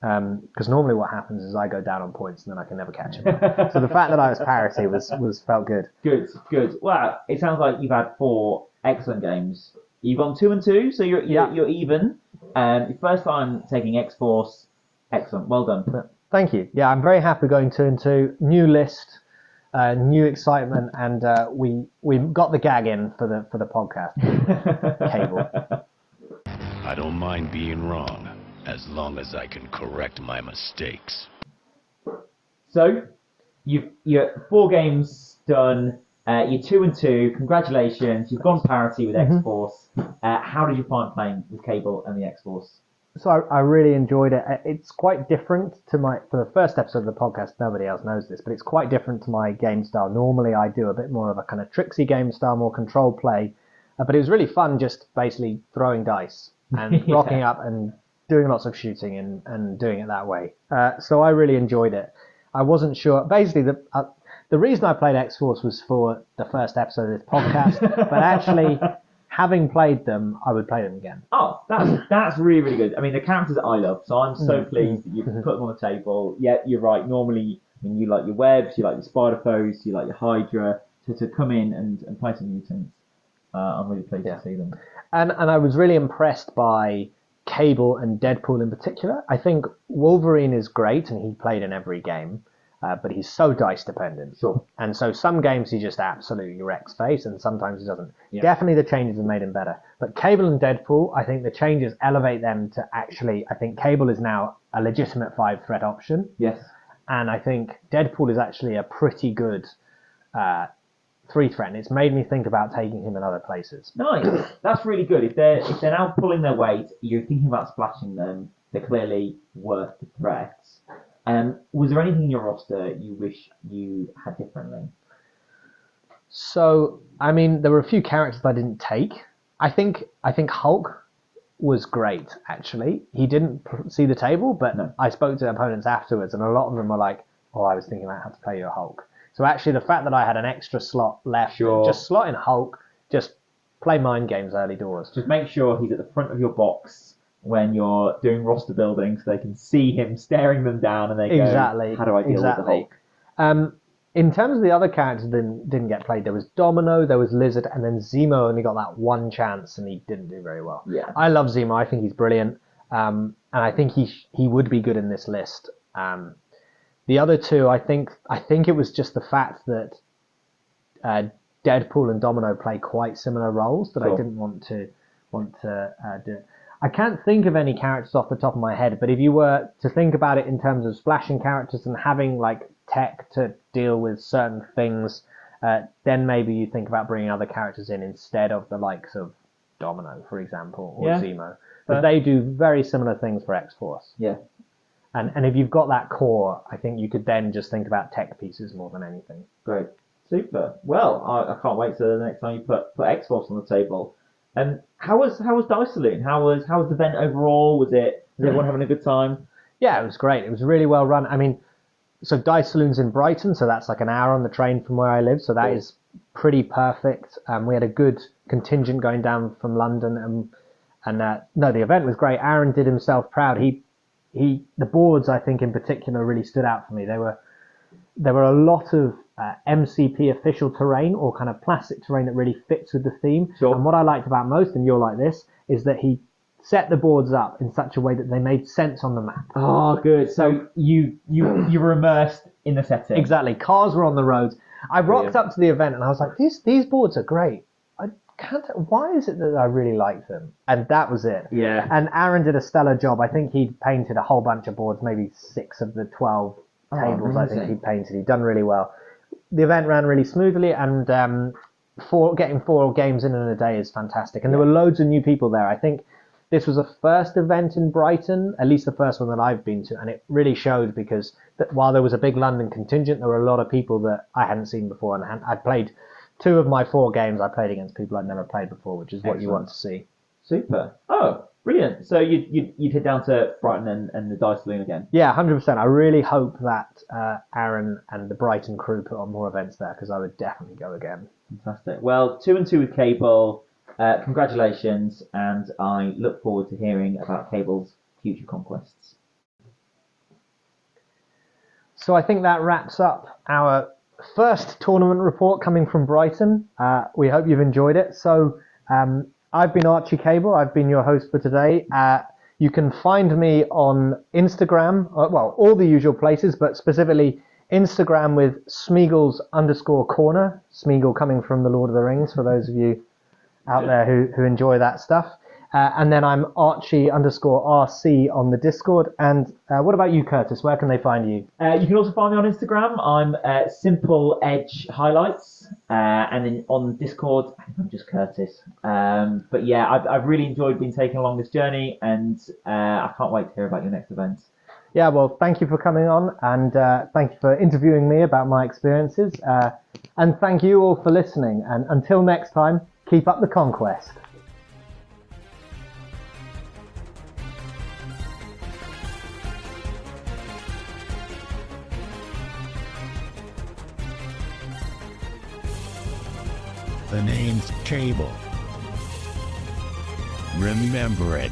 um, because normally what happens is I go down on points, and then I can never catch him. so the fact that I was parity was was felt good. Good, good. Well, it sounds like you've had four excellent games. You've gone two and two, so you're you're, Yeah. you're even. Um, your first time taking X Force, excellent. Well done. Thank you. Yeah, I'm very happy going two and two. New list, uh, new excitement, and uh, we we got the gag in for the for the podcast. Cable. I don't mind being wrong, as long as I can correct my mistakes. So, you've you're four games done. Uh, you're two and two. Congratulations. You've gone parity with Mm-hmm. X Force. Uh, how did you find playing with Cable and the X Force? So I, I really enjoyed it. Uh, It's quite different to my for the first episode of the podcast. Nobody else knows this, but it's quite different to my game style. Normally, I do a bit more of a kind of tricksy game style, more control play. Uh, but it was really fun, just basically throwing dice and Yeah. rocking up and doing lots of shooting and, and doing it that way. Uh, so I really enjoyed it. I wasn't sure. Basically, the uh, the reason I played X Force was for the first episode of this podcast. but actually, having played them, I would play them again. Oh, that's that's really really good. I mean, the characters I love, so I'm so Mm, pleased that you put them on the table. Yeah, you're right. Normally, I mean, you like your webs, you like your spider foes, you like your Hydra. So to come in and, and play some mutants, uh, I'm really pleased Yeah. to see them. and and I was really impressed by Cable and Deadpool in particular. I think Wolverine is great, and he played in every game. Uh, but he's so dice dependent. Sure. And so some games he just absolutely wrecks face, and sometimes he doesn't. Yeah. Definitely the changes have made him better. But Cable and Deadpool, I think the changes elevate them to actually. I think Cable is now a legitimate five threat option, Yes. and I think Deadpool is actually a pretty good uh, three threat. And it's made me think about taking him in other places. Nice. That's really good. If they're if they're now pulling their weight, you're thinking about splashing them. They're clearly worth the threat. Um, was there anything in your roster you wish you had differently? So, I mean, there were a few characters I didn't take. I think I think Hulk was great. Actually, he didn't see the table, but No. I spoke to opponents afterwards, and a lot of them were like, "Oh, I was thinking about how to play your Hulk." So actually, the fact that I had an extra slot left, Sure. just slot in Hulk, just play mind games early doors. Just make sure he's at the front of your box when you're doing roster building, so they can see him staring them down, and they go, Exactly. "How do I deal exactly. with the Hulk?" Um, in terms of the other characters that didn't, didn't get played, there was Domino, there was Lizard, and then Zemo only got that one chance, and he didn't do very well. Yeah. I love Zemo. I think he's brilliant, um, and I think he sh- he would be good in this list. Um, the other two, I think, I think it was just the fact that uh, Deadpool and Domino play quite similar roles that I didn't want to want to uh, do. I can't think of any characters off the top of my head, but if you were to think about it in terms of splashing characters and having like tech to deal with certain things, uh, then maybe you think about bringing other characters in instead of the likes of Domino, for example, or Yeah. Zemo. But they do very similar things for X Force. Yeah. And and if you've got that core, I think you could then just think about tech pieces more than anything. Great. Super. Well, I, I can't wait till the next time you put put X Force on the table. And how was how was Dice Saloon? How was how was the event overall? Was it was everyone having a good time? Yeah, it was great. It was really well run. I mean, so Dice Saloon's in Brighton, so that's like an hour on the train from where I live. So that is pretty perfect. Um, we had a good contingent going down from London, and and uh, no, the event was great. Aaron did himself proud. He he, the boards I think in particular really stood out for me. They were there were a lot of uh, MCP official terrain or kind of plastic terrain that really fits with the theme. Sure. And what I liked about most, and you're like this, is that he set the boards up in such a way that they made sense on the map. Oh, good. So you you you were immersed in the setting. Exactly. Cars were on the roads. I rocked Brilliant. up to the event and I was like, these these boards are great. I can't. Why is it that I really like them? And that was it. Yeah. And Aaron did a stellar job. I think he painted a whole bunch of boards, maybe six of the twelve Oh, tables. I think amazing. he painted. He'd done really well. The event ran really smoothly, and um, four getting four games in in a day is fantastic. And there were loads of new people there. I think this was the first event in Brighton, at least the first one that I've been to, and it really showed because that while there was a big London contingent, there were a lot of people that I hadn't seen before, and I'd played two of my four games. I played against people I'd never played before, which is what you want to see. Super. Oh, brilliant. So you you you'd head down to Brighton and, and the Dice Saloon again. Yeah, hundred percent. I really hope that uh, Aaron and the Brighton crew put on more events there because I would definitely go again. Fantastic. Well, two and two with Cable. Uh, congratulations, and I look forward to hearing about Cable's future conquests. So I think that wraps up our first tournament report coming from Brighton. Uh, we hope you've enjoyed it. So um, I've been Archie Cable. I've been your host for today. Uh, you can find me on Instagram, uh, well, all the usual places, but specifically Instagram with Smeagol's underscore corner. Smeagol coming from the Lord of the Rings for those of you out there who, who enjoy that stuff. Uh, and then I'm Archie underscore RC on the Discord. And uh, what about you, Curtis? Where can they find you? Uh, you can also find me on Instagram. I'm uh, Simple Edge Highlights, uh, and then on Discord, I think I'm just Curtis. Um, but yeah, I've, I've really enjoyed being taken along this journey, and uh, I can't wait to hear about your next event. Yeah, well, thank you for coming on and uh, thank you for interviewing me about my experiences. Uh, and thank you all for listening. And until next time, keep up the conquest. The name's Cable. Remember it.